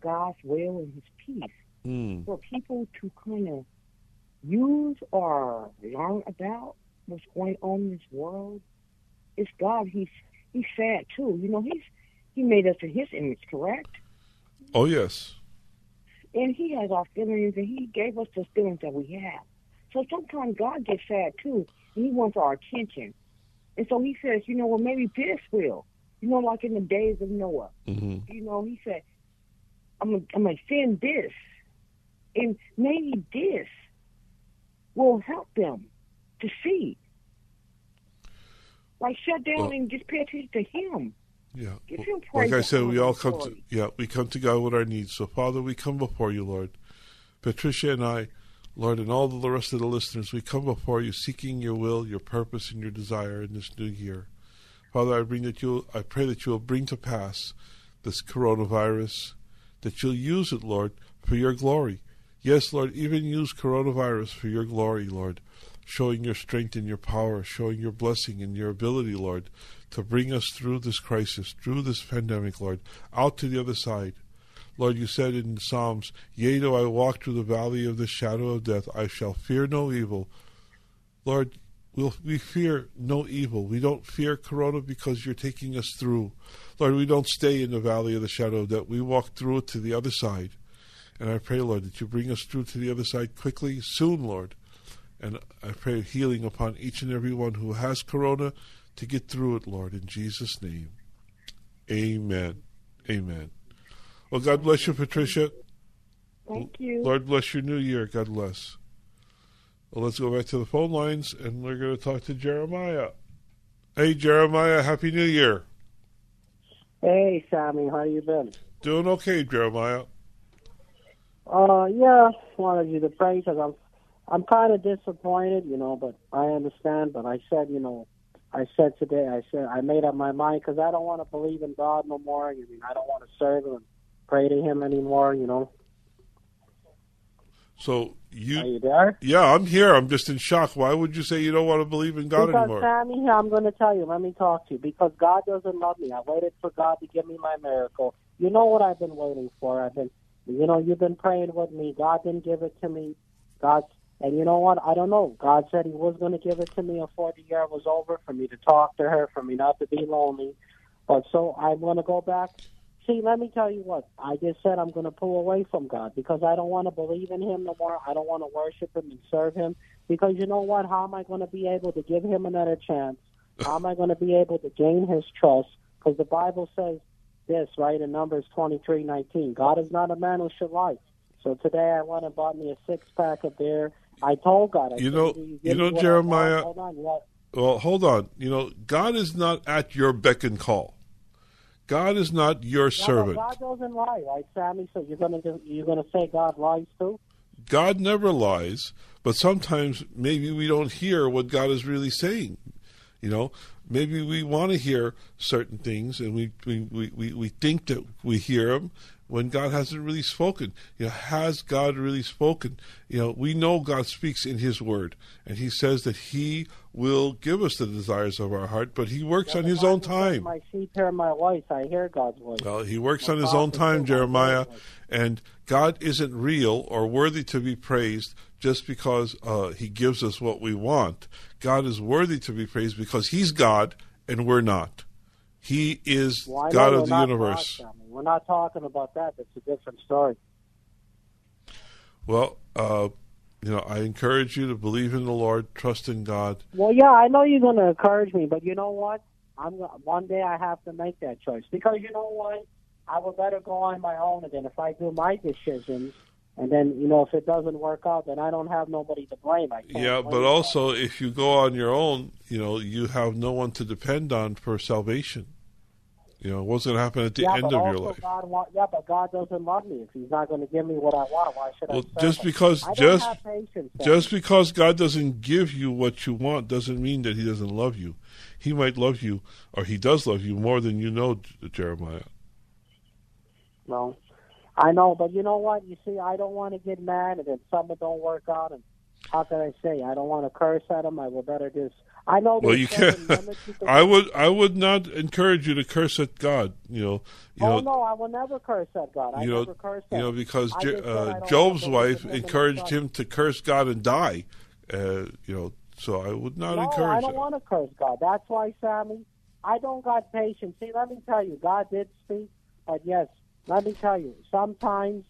[SPEAKER 6] God's will and His peace.
[SPEAKER 1] Hmm.
[SPEAKER 6] For people to kind of use are learn about what's going on in this world. It's God. He's He's sad too. You know, He's He made us in His image, correct?
[SPEAKER 1] Oh, yes.
[SPEAKER 6] and he has our feelings and he gave us the feelings that we have. So sometimes God gets sad too and he wants our attention. And so he says, you know, well maybe this will. You know, like in the days of Noah.
[SPEAKER 1] Mm-hmm.
[SPEAKER 6] You know, he said, I'm gonna I'm gonna send this. And maybe this will help them to see. Like shut down
[SPEAKER 1] Well-
[SPEAKER 6] and just pay attention to him.
[SPEAKER 1] Yeah.
[SPEAKER 6] Give him
[SPEAKER 1] Like
[SPEAKER 6] praise
[SPEAKER 1] I
[SPEAKER 6] and
[SPEAKER 1] said, we all come to yeah, we come to God with our needs. So Father, we come before you, Lord. Patricia and I, Lord, and all the rest of the listeners, we come before you seeking your will, your purpose, and your desire in this new year. Father, I bring that you I pray that you will bring to pass this coronavirus, that you'll use it, Lord, for your glory. Yes, Lord, even use coronavirus for your glory, Lord, showing your strength and your power, showing your blessing and your ability, Lord, to bring us through this crisis, through this pandemic, Lord, out to the other side. Lord, you said in Psalms, Yea, though I walk through the valley of the shadow of death, I shall fear no evil. Lord, we'll, we fear no evil. We don't fear Corona because you're taking us through. Lord, we don't stay in the valley of the shadow of death. We walk through it to the other side. And I pray, Lord, that you bring us through to the other side quickly, soon, Lord. And I pray healing upon each and every one who has Corona to get through it, Lord, in Jesus' name. Amen. Amen. Well, God bless you, Patricia.
[SPEAKER 6] Thank you.
[SPEAKER 1] Lord bless your new year. God bless. Well, let's go back to the phone lines, and we're going to talk to Jeremiah. Hey, Jeremiah, Happy New Year.
[SPEAKER 7] Hey, Sammy, how you been?
[SPEAKER 1] Doing okay, Jeremiah.
[SPEAKER 7] Uh, yeah, wanted you to pray because I'm, I'm kind of disappointed, you know, but I understand. But I said, you know, I said today, I said I made up my mind because I don't want to believe in God no more. I mean, I don't want to serve Him and pray to Him anymore. You know.
[SPEAKER 1] So you,
[SPEAKER 7] Are you there?
[SPEAKER 1] yeah, I'm here. I'm just in shock. Why would you say you don't want to believe in God
[SPEAKER 7] because
[SPEAKER 1] anymore?
[SPEAKER 7] Sammy, I'm going to tell you. Let me talk to you. Because God doesn't love me. I waited for God to give me my miracle. You know what I've been waiting for. I've been, you know, you've been praying with me. God didn't give it to me. God, and you know what? I don't know. God said He was going to give it to me before the year was over, for me to talk to her, for me not to be lonely. But so I'm going to go back. See, let me tell you what. I just said I'm going to pull away from God because I don't want to believe in Him no more. I don't want to worship Him and serve Him because you know what? How am I going to be able to give Him another chance? How am I going to be able to gain His trust? Because the Bible says this, right, in Numbers twenty three nineteen. God is not a man who should lie. So today I went and bought me a six pack of beer. I told God, I
[SPEAKER 1] You know-
[SPEAKER 7] "Do
[SPEAKER 1] you know,
[SPEAKER 7] me what I
[SPEAKER 1] Jeremiah-
[SPEAKER 7] Hold on, got-
[SPEAKER 1] Well, hold on. You know, God is not at your beck and call. God is not your servant.
[SPEAKER 7] God doesn't lie, right, Sammy? So you're gonna you're gonna say God lies too?
[SPEAKER 1] God never lies, but sometimes maybe we don't hear what God is really saying. You know, maybe we want to hear certain things and we, we, we, we, think that we hear them when God hasn't really spoken. You know, has God really spoken? You know, we know God speaks in His Word, and He says that He will give us the desires of our heart, but He works on
[SPEAKER 7] The
[SPEAKER 1] His own time.
[SPEAKER 7] My sheep hear my voice. I hear God's voice.
[SPEAKER 1] Well, he works
[SPEAKER 7] My
[SPEAKER 1] on his own time, Jeremiah, and God isn't real or worthy to be praised just because uh, he gives us what we want. God is worthy to be praised because he's God and we're not. He is
[SPEAKER 7] Well,
[SPEAKER 1] God of the universe.
[SPEAKER 7] God, We're not talking about that. That's a different story.
[SPEAKER 1] Well, uh, you know, I encourage you to believe in the Lord, trust in God.
[SPEAKER 7] Well, yeah, I know you're going to encourage me, but you know what? I'm go- one day I have to make that choice because you know what? I would better go on my own, and then if I do my decisions, And then you know if it doesn't work out, then I don't have nobody to blame.
[SPEAKER 1] Yeah, but also if you go on your own, you know, you have no one to depend on for salvation. You know, what's going to happen at the
[SPEAKER 7] yeah,
[SPEAKER 1] end of your life?
[SPEAKER 7] God want, yeah, but God doesn't love me. If He's not going to give me what I want, why should
[SPEAKER 1] Well,
[SPEAKER 7] I?
[SPEAKER 1] just
[SPEAKER 7] him?
[SPEAKER 1] because just
[SPEAKER 7] patience,
[SPEAKER 1] just because God doesn't give you what you want doesn't mean that He doesn't love you. He might love you, or He does love you more than you know, Jeremiah.
[SPEAKER 7] No, I know, but you know what? You see, I don't want to get mad, and then something don't work out, and how can I say? I don't want to curse at him. I would better just. I know.
[SPEAKER 1] Well, you can't.
[SPEAKER 7] limits you can-
[SPEAKER 1] I would. I would not encourage you to curse at God. You know. You
[SPEAKER 7] oh
[SPEAKER 1] know.
[SPEAKER 7] no, I will never curse at God. I
[SPEAKER 1] you know,
[SPEAKER 7] curse at
[SPEAKER 1] you know, because
[SPEAKER 7] I
[SPEAKER 1] Je-
[SPEAKER 7] just said I
[SPEAKER 1] uh, Job's wife encouraged him to curse God and die. Uh, you know, so I would not
[SPEAKER 7] no, I don't
[SPEAKER 1] that.
[SPEAKER 7] want to curse God. That's why, Sammy, I don't got patience. See, let me tell you, God did speak, but yes, let me tell you, sometimes,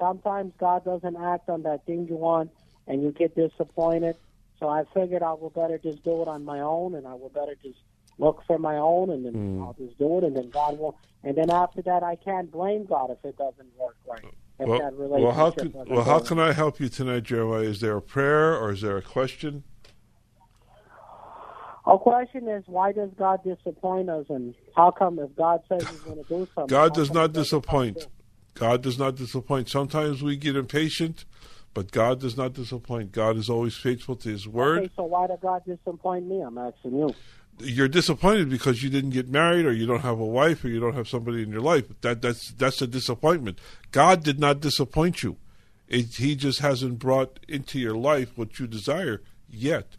[SPEAKER 7] sometimes God doesn't act on that thing you want, and you get disappointed. So I figured I will better just do it on my own, and I will better just look for my own, and then
[SPEAKER 1] Hmm.
[SPEAKER 7] I'll just do it, and then God will. And then after that, I can't blame God if it doesn't work right.
[SPEAKER 1] Well,
[SPEAKER 7] that
[SPEAKER 1] well, how can well how can I help you tonight, Jeremiah? Is there a prayer or is there a question?
[SPEAKER 7] Our question is, why does God disappoint us, and how come if God says He's going to do something,
[SPEAKER 1] God does not disappoint. God does not disappoint. Sometimes we get impatient, but God does not disappoint. God is always faithful to His word.
[SPEAKER 7] Okay, so why did God disappoint me? I'm asking you.
[SPEAKER 1] You're disappointed because you didn't get married, or you don't have a wife, or you don't have somebody in your life. That that's that's a disappointment. God did not disappoint you. It, he just hasn't brought into your life what you desire yet.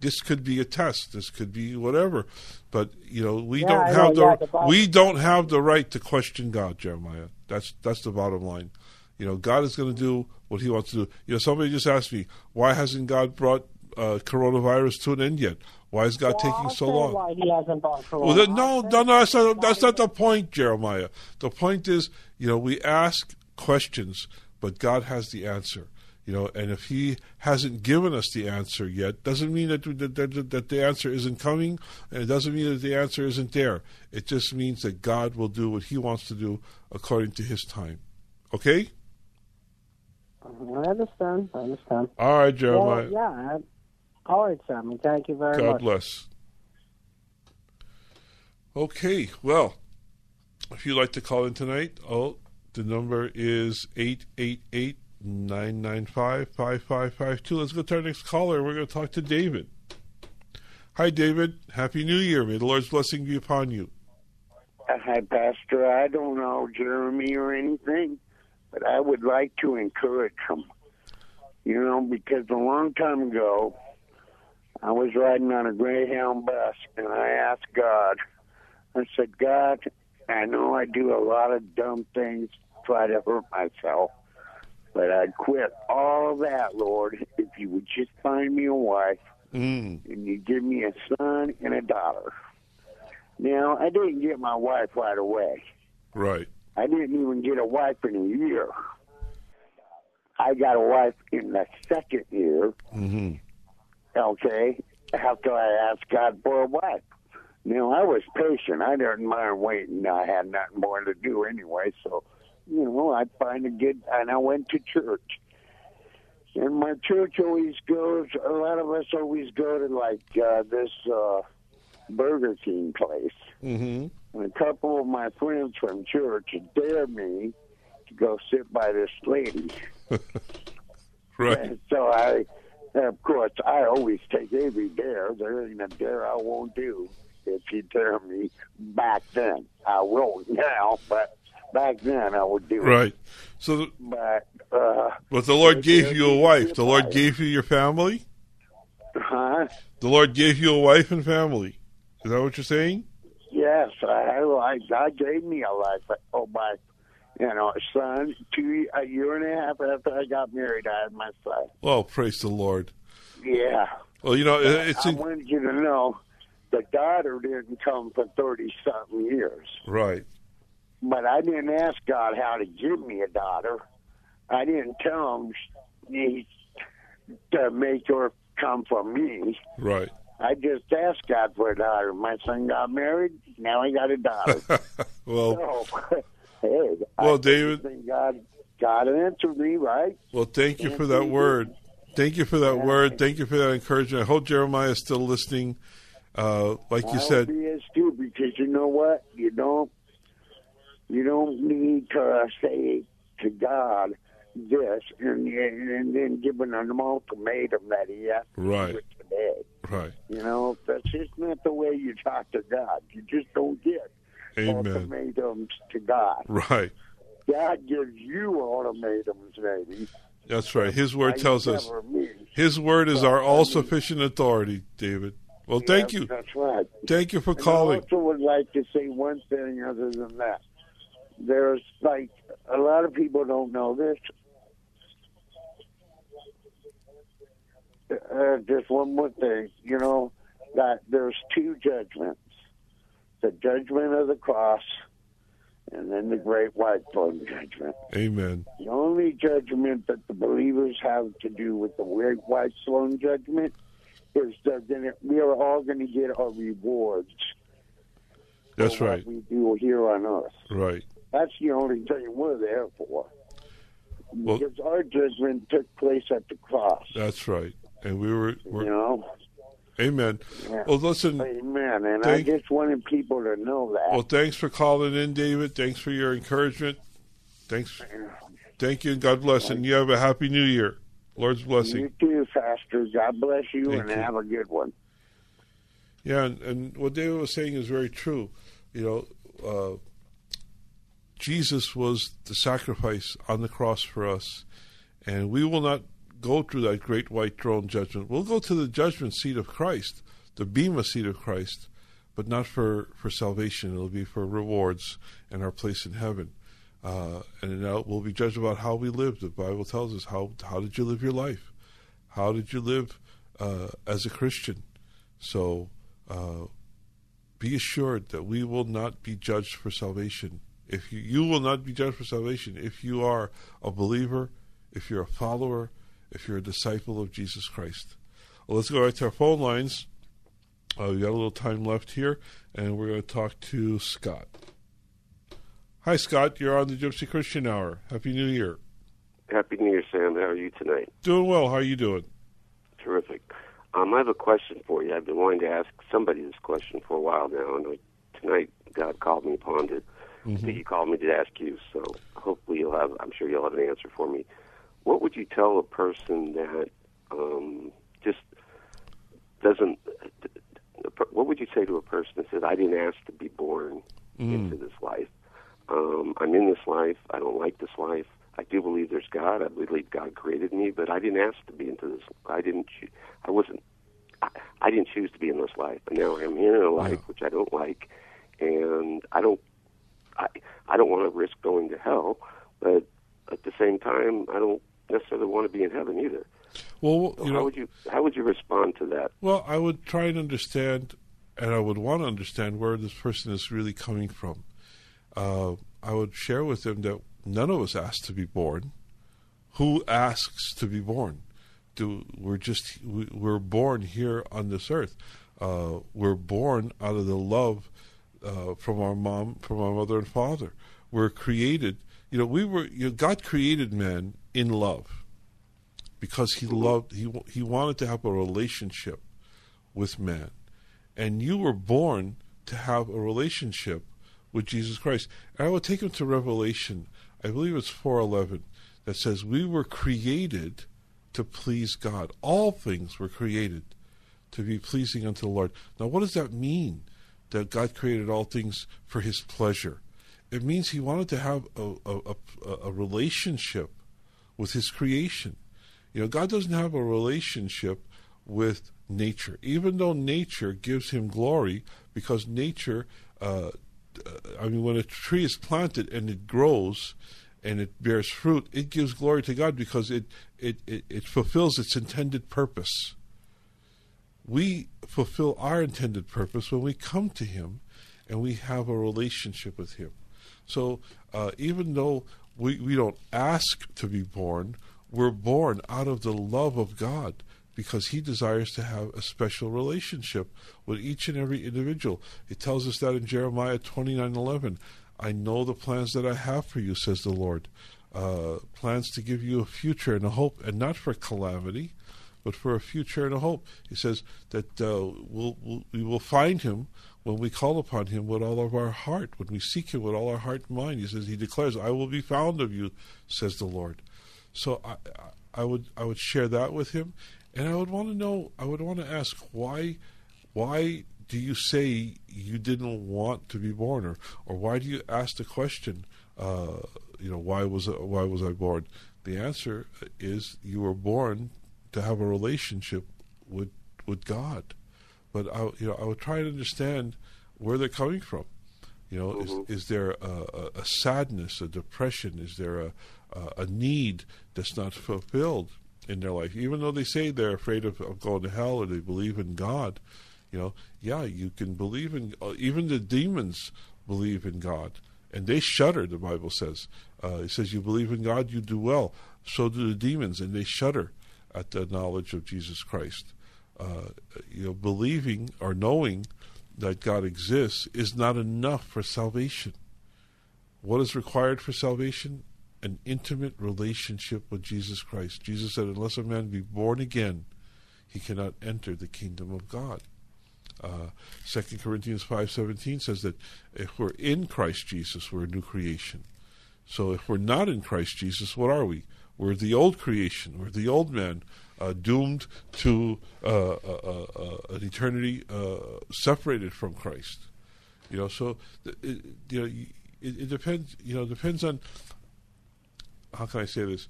[SPEAKER 1] This could be a test. This could be whatever, but you know we
[SPEAKER 7] Yeah,
[SPEAKER 1] don't
[SPEAKER 7] I
[SPEAKER 1] have
[SPEAKER 7] know, yeah,
[SPEAKER 1] the,
[SPEAKER 7] the
[SPEAKER 1] we don't have the right to question God, Jeremiah. That's that's the bottom line. You know, God is going to do what He wants to do. You know, somebody just asked me, why hasn't God brought uh, coronavirus to an end yet? Why is God
[SPEAKER 7] Well,
[SPEAKER 1] taking so long?
[SPEAKER 7] Why he hasn't brought
[SPEAKER 1] Well, then, no, no, no, that's not, that's not the point, Jeremiah. The point is, you know, we ask questions, but God has the answer. You know, and if He hasn't given us the answer yet, doesn't mean that that, that, that the answer isn't coming, and it doesn't mean that the answer isn't there. It just means that God will do what He wants to do according to His time. Okay?
[SPEAKER 7] I understand. I understand.
[SPEAKER 1] All right, Jeremiah.
[SPEAKER 7] Well, yeah. All right, Sammy. Thank you very
[SPEAKER 1] God
[SPEAKER 7] much.
[SPEAKER 1] God bless. Okay, well, if you'd like to call in tonight, oh, the number is 888 995 5552. Let's go to our next caller. We're going to talk to David. Hi, David. Happy New Year. May the Lord's blessing be upon you.
[SPEAKER 8] Hi, Pastor. I don't know Jeremy or anything, but I would like to encourage him. You know, because a long time ago, I was riding on a Greyhound bus, and I asked God, I said, God, I know I do a lot of dumb things, try to hurt myself, but I'd quit all that, Lord, if you would just find me a wife
[SPEAKER 1] Mm.
[SPEAKER 8] and you give me a son and a daughter. Now, I didn't get my wife right away.
[SPEAKER 1] Right.
[SPEAKER 8] I didn't even get a wife in a year. I got a wife in the second year,
[SPEAKER 1] Mm-hmm.
[SPEAKER 8] okay, after I asked God for a wife. Now, I was patient. I didn't mind waiting. I had nothing more to do anyway, so, you know, I'd find a good, and I went to church. And my church always goes, a lot of us always go to, like, uh, this uh, Burger King place.
[SPEAKER 1] Mm-hmm.
[SPEAKER 8] And a couple of my friends from church dared me to go sit by this lady.
[SPEAKER 1] Right.
[SPEAKER 8] And so I, of course, I always take every dare. There ain't a dare I won't do if you dare me back then. I won't now, but back then I would do it.
[SPEAKER 1] Right. So, the,
[SPEAKER 8] But, uh,
[SPEAKER 1] but the Lord gave you a wife. The Lord gave you your family.
[SPEAKER 8] huh?
[SPEAKER 1] The Lord gave you a wife and family. Is that what you're saying?
[SPEAKER 8] Yes, I, I God gave me a life. Oh my, you know, son. Two a year and a half after I got married, I had my son.
[SPEAKER 1] Well, praise the Lord.
[SPEAKER 8] Yeah.
[SPEAKER 1] Well, you know, it- it's
[SPEAKER 8] I
[SPEAKER 1] in,
[SPEAKER 8] wanted you to know the daughter didn't come for thirty something years,
[SPEAKER 1] right.
[SPEAKER 8] But I didn't ask God how to give me a daughter. I didn't tell him he to make her come from me.
[SPEAKER 1] Right.
[SPEAKER 8] I just asked God for a daughter. My son got married. Now he got a daughter.
[SPEAKER 1] Well,
[SPEAKER 8] so, hey,
[SPEAKER 1] Well,
[SPEAKER 8] I
[SPEAKER 1] David-
[SPEAKER 8] God God answered me, right?
[SPEAKER 1] Well, thank you for that word. Thank you for that word. Thank you for that encouragement. I hope Jeremiah is still listening. Uh, like you
[SPEAKER 8] I
[SPEAKER 1] said,
[SPEAKER 8] he is too, because you know what? You don't, you don't need to uh, say to God this and and then give an ultimatum that he has to
[SPEAKER 1] Right.
[SPEAKER 8] do it today.
[SPEAKER 1] right.
[SPEAKER 8] You know, that's just not the way you talk to God. You just don't get
[SPEAKER 1] Amen.
[SPEAKER 8] ultimatums to God.
[SPEAKER 1] Right.
[SPEAKER 8] God gives you ultimatums, maybe.
[SPEAKER 1] That's right. His word tells us. His word is our all sufficient authority, David. Well, thank
[SPEAKER 8] Yeah,
[SPEAKER 1] you.
[SPEAKER 8] That's right.
[SPEAKER 1] Thank you for
[SPEAKER 8] And
[SPEAKER 1] calling.
[SPEAKER 8] I also would like to say one thing other than that. There's like a lot of people don't know this. Uh, just one more thing, you know, that there's two judgments: the judgment of the cross, and then the great white throne judgment.
[SPEAKER 1] Amen.
[SPEAKER 8] The only judgment that the believers have to do with the great white throne judgment is that then we are all going to get our rewards
[SPEAKER 1] That's right.
[SPEAKER 8] we do here on earth.
[SPEAKER 1] Right.
[SPEAKER 8] That's the only thing we're there for.
[SPEAKER 1] Well-
[SPEAKER 8] because our judgment took place at the cross.
[SPEAKER 1] That's right. And we were.
[SPEAKER 8] You know?
[SPEAKER 1] Amen.
[SPEAKER 8] Yeah.
[SPEAKER 1] Well, listen.
[SPEAKER 8] Amen. And
[SPEAKER 1] Thank-
[SPEAKER 8] I just wanted people to know that.
[SPEAKER 1] Well, thanks for calling in, David. Thanks for your encouragement. Thanks. Thank you, and God bless. And you have a happy New Year. Lord's blessing.
[SPEAKER 8] you too, Pastor. God bless you
[SPEAKER 1] Thank
[SPEAKER 8] and
[SPEAKER 1] you.
[SPEAKER 8] have a good one.
[SPEAKER 1] Yeah, and, and what David was saying is very true. You know, uh, Jesus was the sacrifice on the cross for us, and we will not go through that great white throne judgment. We'll go to the judgment seat of Christ, the bema seat of Christ, but not for, for salvation. It'll be for rewards and our place in heaven. Uh, and now we'll be judged about how we lived. The Bible tells us how how did you live your life? How did you live uh, as a Christian? So uh, be assured that we will not be judged for salvation. If you, you will not be judged for salvation if you are a believer, if you're a follower, if you're a disciple of Jesus Christ. Well, let's go right to our phone lines. Uh, we got a little time left here, and we're going to talk to Scott. Hi, Scott. You're on the Gypsy Christian Hour. Happy New Year.
[SPEAKER 9] Happy New Year, Sam. How are you tonight?
[SPEAKER 1] Doing well. How are you doing?
[SPEAKER 9] Terrific. Um, I have a question for you. I've been wanting to ask somebody this question for a while now, and tonight God called me upon it. I think He called me to ask you, so hopefully you'll have. I'm sure you'll have an answer for me. What would you tell a person that um, just doesn't? What would you say to a person that says, "I didn't ask to be born into this life. Um, I'm in this life. I don't like this life. I do believe there's God. I believe God created me, but I didn't ask to be into this. I didn't. Choo- I wasn't. I, I didn't choose to be in this life, and now I'm here in a life which I don't like, and I don't. I I don't want to risk going to hell, but at the same time, I don't necessarily want to be in heaven either.
[SPEAKER 1] Well,
[SPEAKER 9] So how
[SPEAKER 1] know,
[SPEAKER 9] would you how would you respond to that?
[SPEAKER 1] Well, I would try and understand, and I would want to understand where this person is really coming from. Uh, I would share with them that none of us asked to be born. Who asks to be born? Do we're just we, we're born here on this earth? Uh, we're born out of the love uh, from our mom, from our mother and father. We're created. You know, we were. You know, God created man in love because he loved he he wanted to have a relationship with man and you were born to have a relationship with Jesus Christ and I will take him to Revelation I believe it's 4:11 that says we were created to please God all things were created to be pleasing unto the Lord now what does that mean that God created all things for his pleasure. It means he wanted to have a a, a, a relationship with his creation. You know, God doesn't have a relationship with nature, even though nature gives him glory, because nature, uh, uh, I mean, when a tree is planted and it grows and it bears fruit, it gives glory to God because it, it, it, it fulfills its intended purpose. We fulfill our intended purpose when we come to Him and we have a relationship with Him. So uh, even though we, we don't ask to be born, we're born out of the love of God because He desires to have a special relationship with each and every individual. It tells us that in Jeremiah twenty nine eleven. I know the plans that I have for you, says the Lord. Uh, plans to give you a future and a hope, and not for calamity, but for a future and a hope. He says that uh, we'll, we'll, we will find him when we call upon him with all of our heart, when we seek him with all our heart and mind. He says, He declares, I will be found of you, says the Lord. So I, I would I would share that with him, and I would want to know. I would want to ask why why do you say you didn't want to be born, or or why do you ask the question? Uh, you know, why was why was I born? The answer is you were born to have a relationship with with God. But I, you know, I would try to understand where they're coming from. You know, mm-hmm. is, is there a, a, sadness, a depression? Is there a, a, a need that's not fulfilled in their life? Even though they say they're afraid of, of going to hell or they believe in God, you know, yeah, you can believe in. Uh, even the demons believe in God, and they shudder. The Bible says. Uh, it says, "You believe in God, you do well." So do the demons, and they shudder at the knowledge of Jesus Christ. Uh, you know, believing or knowing that God exists is not enough for salvation. What is required for salvation? An intimate relationship with Jesus Christ. Jesus said, "Unless a man be born again, he cannot enter the kingdom of God." Uh, Second uh, Corinthians five seventeen says that if we're in Christ Jesus, we're a new creation. So if we're not in Christ Jesus, what are we? We're the old creation. We're the old man, uh, doomed to uh, uh, uh, uh an eternity separated from Christ. You know, so it, you know, it, it, depends. You know, depends on how can I say this.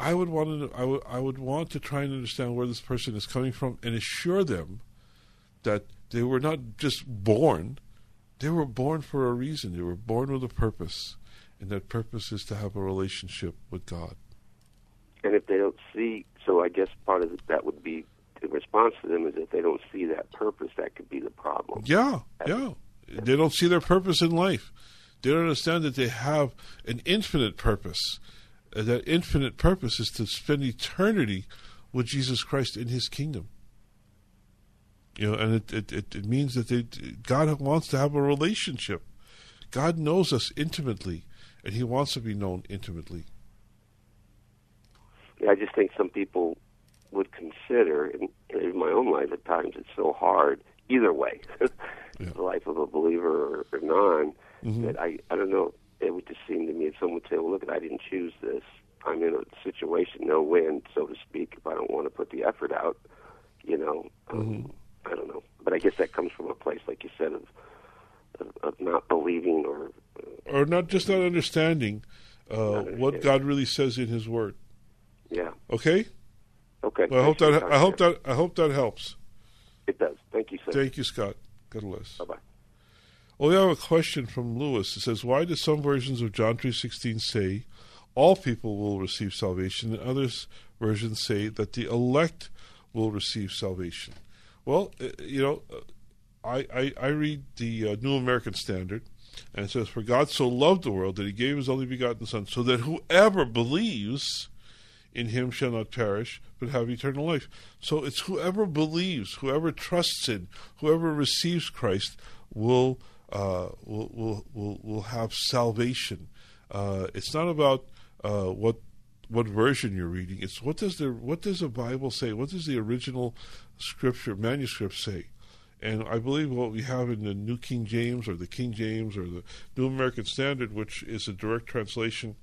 [SPEAKER 1] I would want to. I would. I would want to try and understand where this person is coming from and assure them that they were not just born; they were born for a reason. They were born with a purpose, and that purpose is to have a relationship with God
[SPEAKER 9] and if they don't see, so I guess part of that would be the response to them is if they don't see that purpose, that could be the problem.
[SPEAKER 1] Yeah, yeah. They don't see their purpose in life. They don't understand that they have an infinite purpose. That infinite purpose is to spend eternity with Jesus Christ in His kingdom. You know, and it, it, it, it means that they, God wants to have a relationship. God knows us intimately, and He wants to be known intimately.
[SPEAKER 9] I just think some people would consider, in, in my own life at times, it's so hard either way, yeah. the life of a believer or, or non, mm-hmm. that I, I don't know, it would just seem to me if someone would say, well, look, I didn't choose this. I'm in a situation, no win, so to speak, if I don't want to put the effort out, you know, um, mm-hmm. I don't know. But I guess that comes from a place, like you said, of, of, of not believing or...
[SPEAKER 1] Uh, or not just not understanding, uh, not understanding what God really says in His Word.
[SPEAKER 9] Yeah.
[SPEAKER 1] Okay.
[SPEAKER 9] Okay.
[SPEAKER 1] Well, I hope that I hope that I hope that helps.
[SPEAKER 9] It does. Thank you, sir.
[SPEAKER 1] Thank you, Scott. God bless.
[SPEAKER 9] Bye bye.
[SPEAKER 1] Well, we have a question from Lewis. It says, "Why do some versions of John three sixteen say all people will receive salvation, and others versions say that the elect will receive salvation?" Well, uh, you know, uh, I I, I read the uh, New American Standard, and it says, "For God so loved the world that He gave His only begotten Son, so that whoever believes." In him shall not perish, but have eternal life. So it's whoever believes, whoever trusts in, whoever receives Christ will uh, will, will will will have salvation. Uh, it's not about uh, what what version you're reading. It's what does the what does the Bible say? What does the original scripture manuscript say? And I believe what we have in the New King James or the King James or the New American Standard, which is a direct translation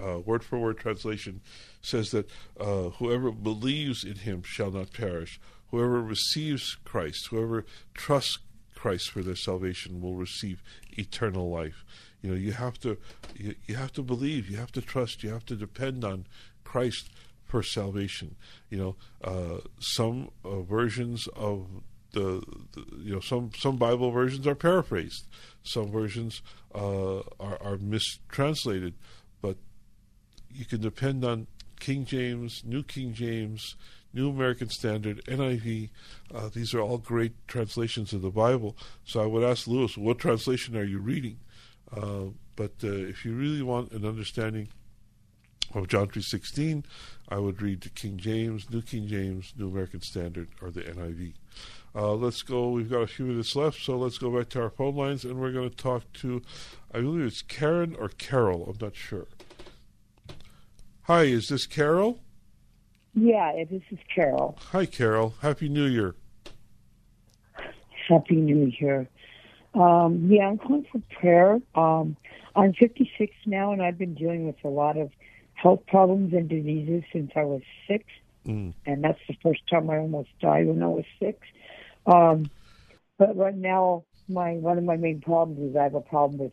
[SPEAKER 1] uh, word for word translation says that uh, whoever believes in him shall not perish. Whoever receives Christ, whoever trusts Christ for their salvation, will receive eternal life. You know, you have to you, you have to believe, you have to trust, you have to depend on Christ for salvation. You know, uh, some uh, versions of the, the, you know some some Bible versions are paraphrased, some versions uh, are, are mistranslated, you can depend on King James, New King James, New American Standard, NIV. Uh, these are all great translations of the Bible. So I would ask Lewis, what translation are you reading? Uh, but uh, if you really want an understanding of John 3.16, I would read the King James, New King James, New American Standard, or the NIV. Uh, let's go. We've got a few minutes left, so let's go back to our phone lines, and we're going to talk to, I believe it's Karen or Carol. I'm not sure. Hi, is this Carol?
[SPEAKER 10] Yeah, this is Carol.
[SPEAKER 1] Hi, Carol. Happy New Year.
[SPEAKER 10] Happy New Year. Um, yeah, I'm calling for prayer. Um, I'm 56 now, and I've been dealing with a lot of health problems and diseases since I was six.
[SPEAKER 1] Mm.
[SPEAKER 10] And that's the first time I almost died when I was six. Um, but right now, my one of my main problems is I have a problem with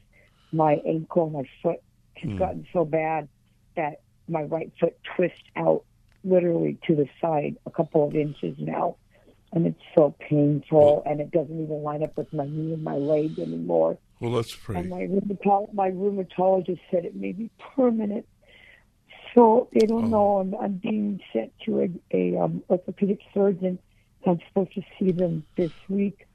[SPEAKER 10] my ankle. My foot has
[SPEAKER 1] Mm.
[SPEAKER 10] gotten so bad that my right foot twists out literally to the side a couple of inches now. And it's so painful, and it doesn't even line up with my knee and my leg anymore.
[SPEAKER 1] Well, let's pray.
[SPEAKER 10] And my rheumatologist, my rheumatologist said it may be permanent. So they don't know. I'm, I'm being sent to a, a um, orthopedic surgeon. I'm supposed to see them this week.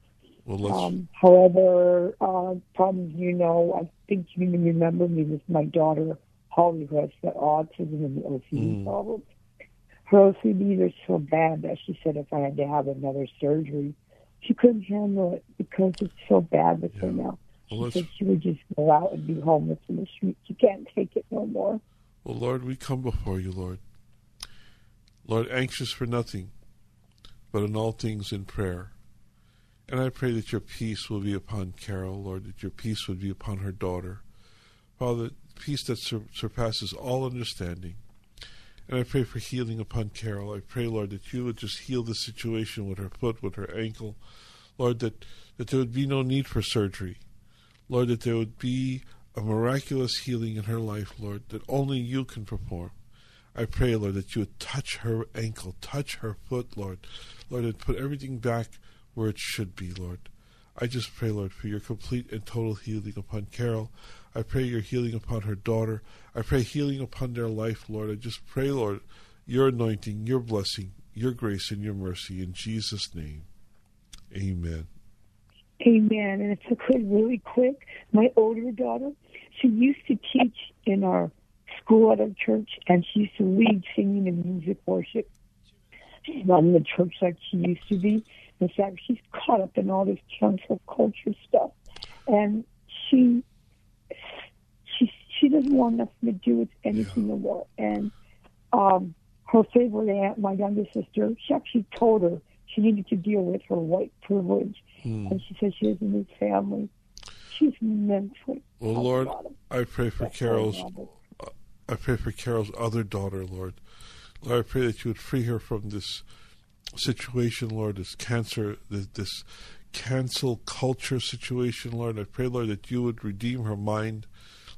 [SPEAKER 1] Well, let's.
[SPEAKER 10] Um, however, uh, problems you know, I think you remember me with my daughter Holly, has got autism and the OCD
[SPEAKER 1] Mm.
[SPEAKER 10] problems. Her OCD are so bad that she said if I had to have another surgery, she couldn't handle it because it's so bad with her now. She
[SPEAKER 1] Well,
[SPEAKER 10] said she would just go out and be homeless in the streets. She can't take it no more.
[SPEAKER 1] Well, Lord, we come before you, Lord. Lord, anxious for nothing, but in all things in prayer. And I pray that your peace will be upon Carol, Lord, that your peace would be upon her daughter. Father, peace that sur- surpasses all understanding. And I pray for healing upon Carol. I pray, Lord, that you would just heal the situation with her foot, with her ankle. Lord, that, that there would be no need for surgery. Lord, that there would be a miraculous healing in her life, Lord, that only you can perform. I pray, Lord, that you would touch her ankle, touch her foot, Lord. Lord, and put everything back where it should be, Lord. I just pray, Lord, for your complete and total healing upon Carol. I pray your healing upon her daughter. I pray healing upon their life, Lord. I just pray, Lord, your anointing, your blessing, your grace, and your mercy. In Jesus' name, amen.
[SPEAKER 10] Amen. And if I could, really quick, my older daughter, she used to teach in our school at our church, and she used to lead singing and music worship. She's not in the church like she used to be. In fact, she's caught up in all this cancel culture stuff, and she she doesn't want nothing to do with anything no more. And um, her favorite aunt, my younger sister, she actually told her she needed to deal with her white privilege,
[SPEAKER 1] Hmm.
[SPEAKER 10] and she said she has a new family. She's mentally.
[SPEAKER 1] Well, Lord, I pray for Carol's. I pray for Carol's other daughter, Lord. Lord, I pray that you would free her from this situation, Lord, this cancer, this, this cancel culture situation, Lord. I pray, Lord, that you would redeem her mind,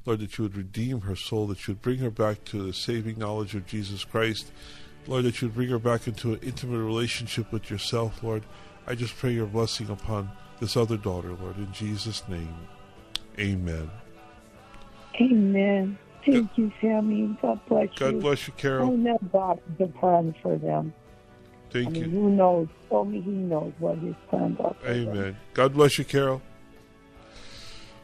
[SPEAKER 1] Lord, that you would redeem her soul, that you would bring her back to the saving knowledge of Jesus Christ, Lord, that you would bring her back into an intimate relationship with yourself, Lord. I just pray your blessing upon this other daughter, Lord, in Jesus' name. Amen.
[SPEAKER 10] Amen. Thank you, Sammy. God bless you.
[SPEAKER 1] God bless you, Carol.
[SPEAKER 10] I know God a plan for them.
[SPEAKER 1] Thank
[SPEAKER 10] I mean,
[SPEAKER 1] you.
[SPEAKER 10] who knows? Only He knows what His plans are. for them.
[SPEAKER 1] Amen. God bless you, Carol.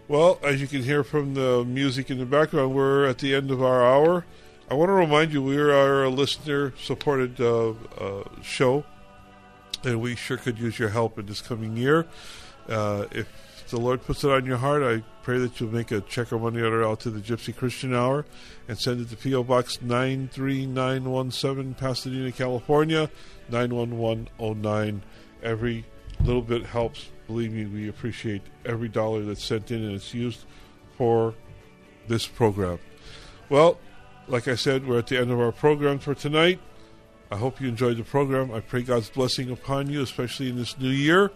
[SPEAKER 1] Well, as you can hear from the music in the background, we're at the end of our hour. I want to remind you we are a listener supported uh, uh, show, and we sure could use your help in this coming year. Uh, if the Lord puts it on your heart, I pray that you'll make a check or money order out to the Gypsy Christian Hour and send it to P.O. Box 93917, Pasadena, California, 91109. Every little bit helps. Believe me, we appreciate every dollar that's sent in and it's used for this program. Well, like I said, we're at the end of our program for tonight. I hope you enjoyed the program. I pray God's blessing upon you, especially in this new year.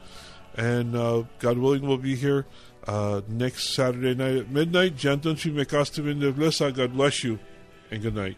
[SPEAKER 1] And uh, God willing, we'll be here uh, next Saturday night at midnight. Janton me kastivin de blessa. God bless you, and good night.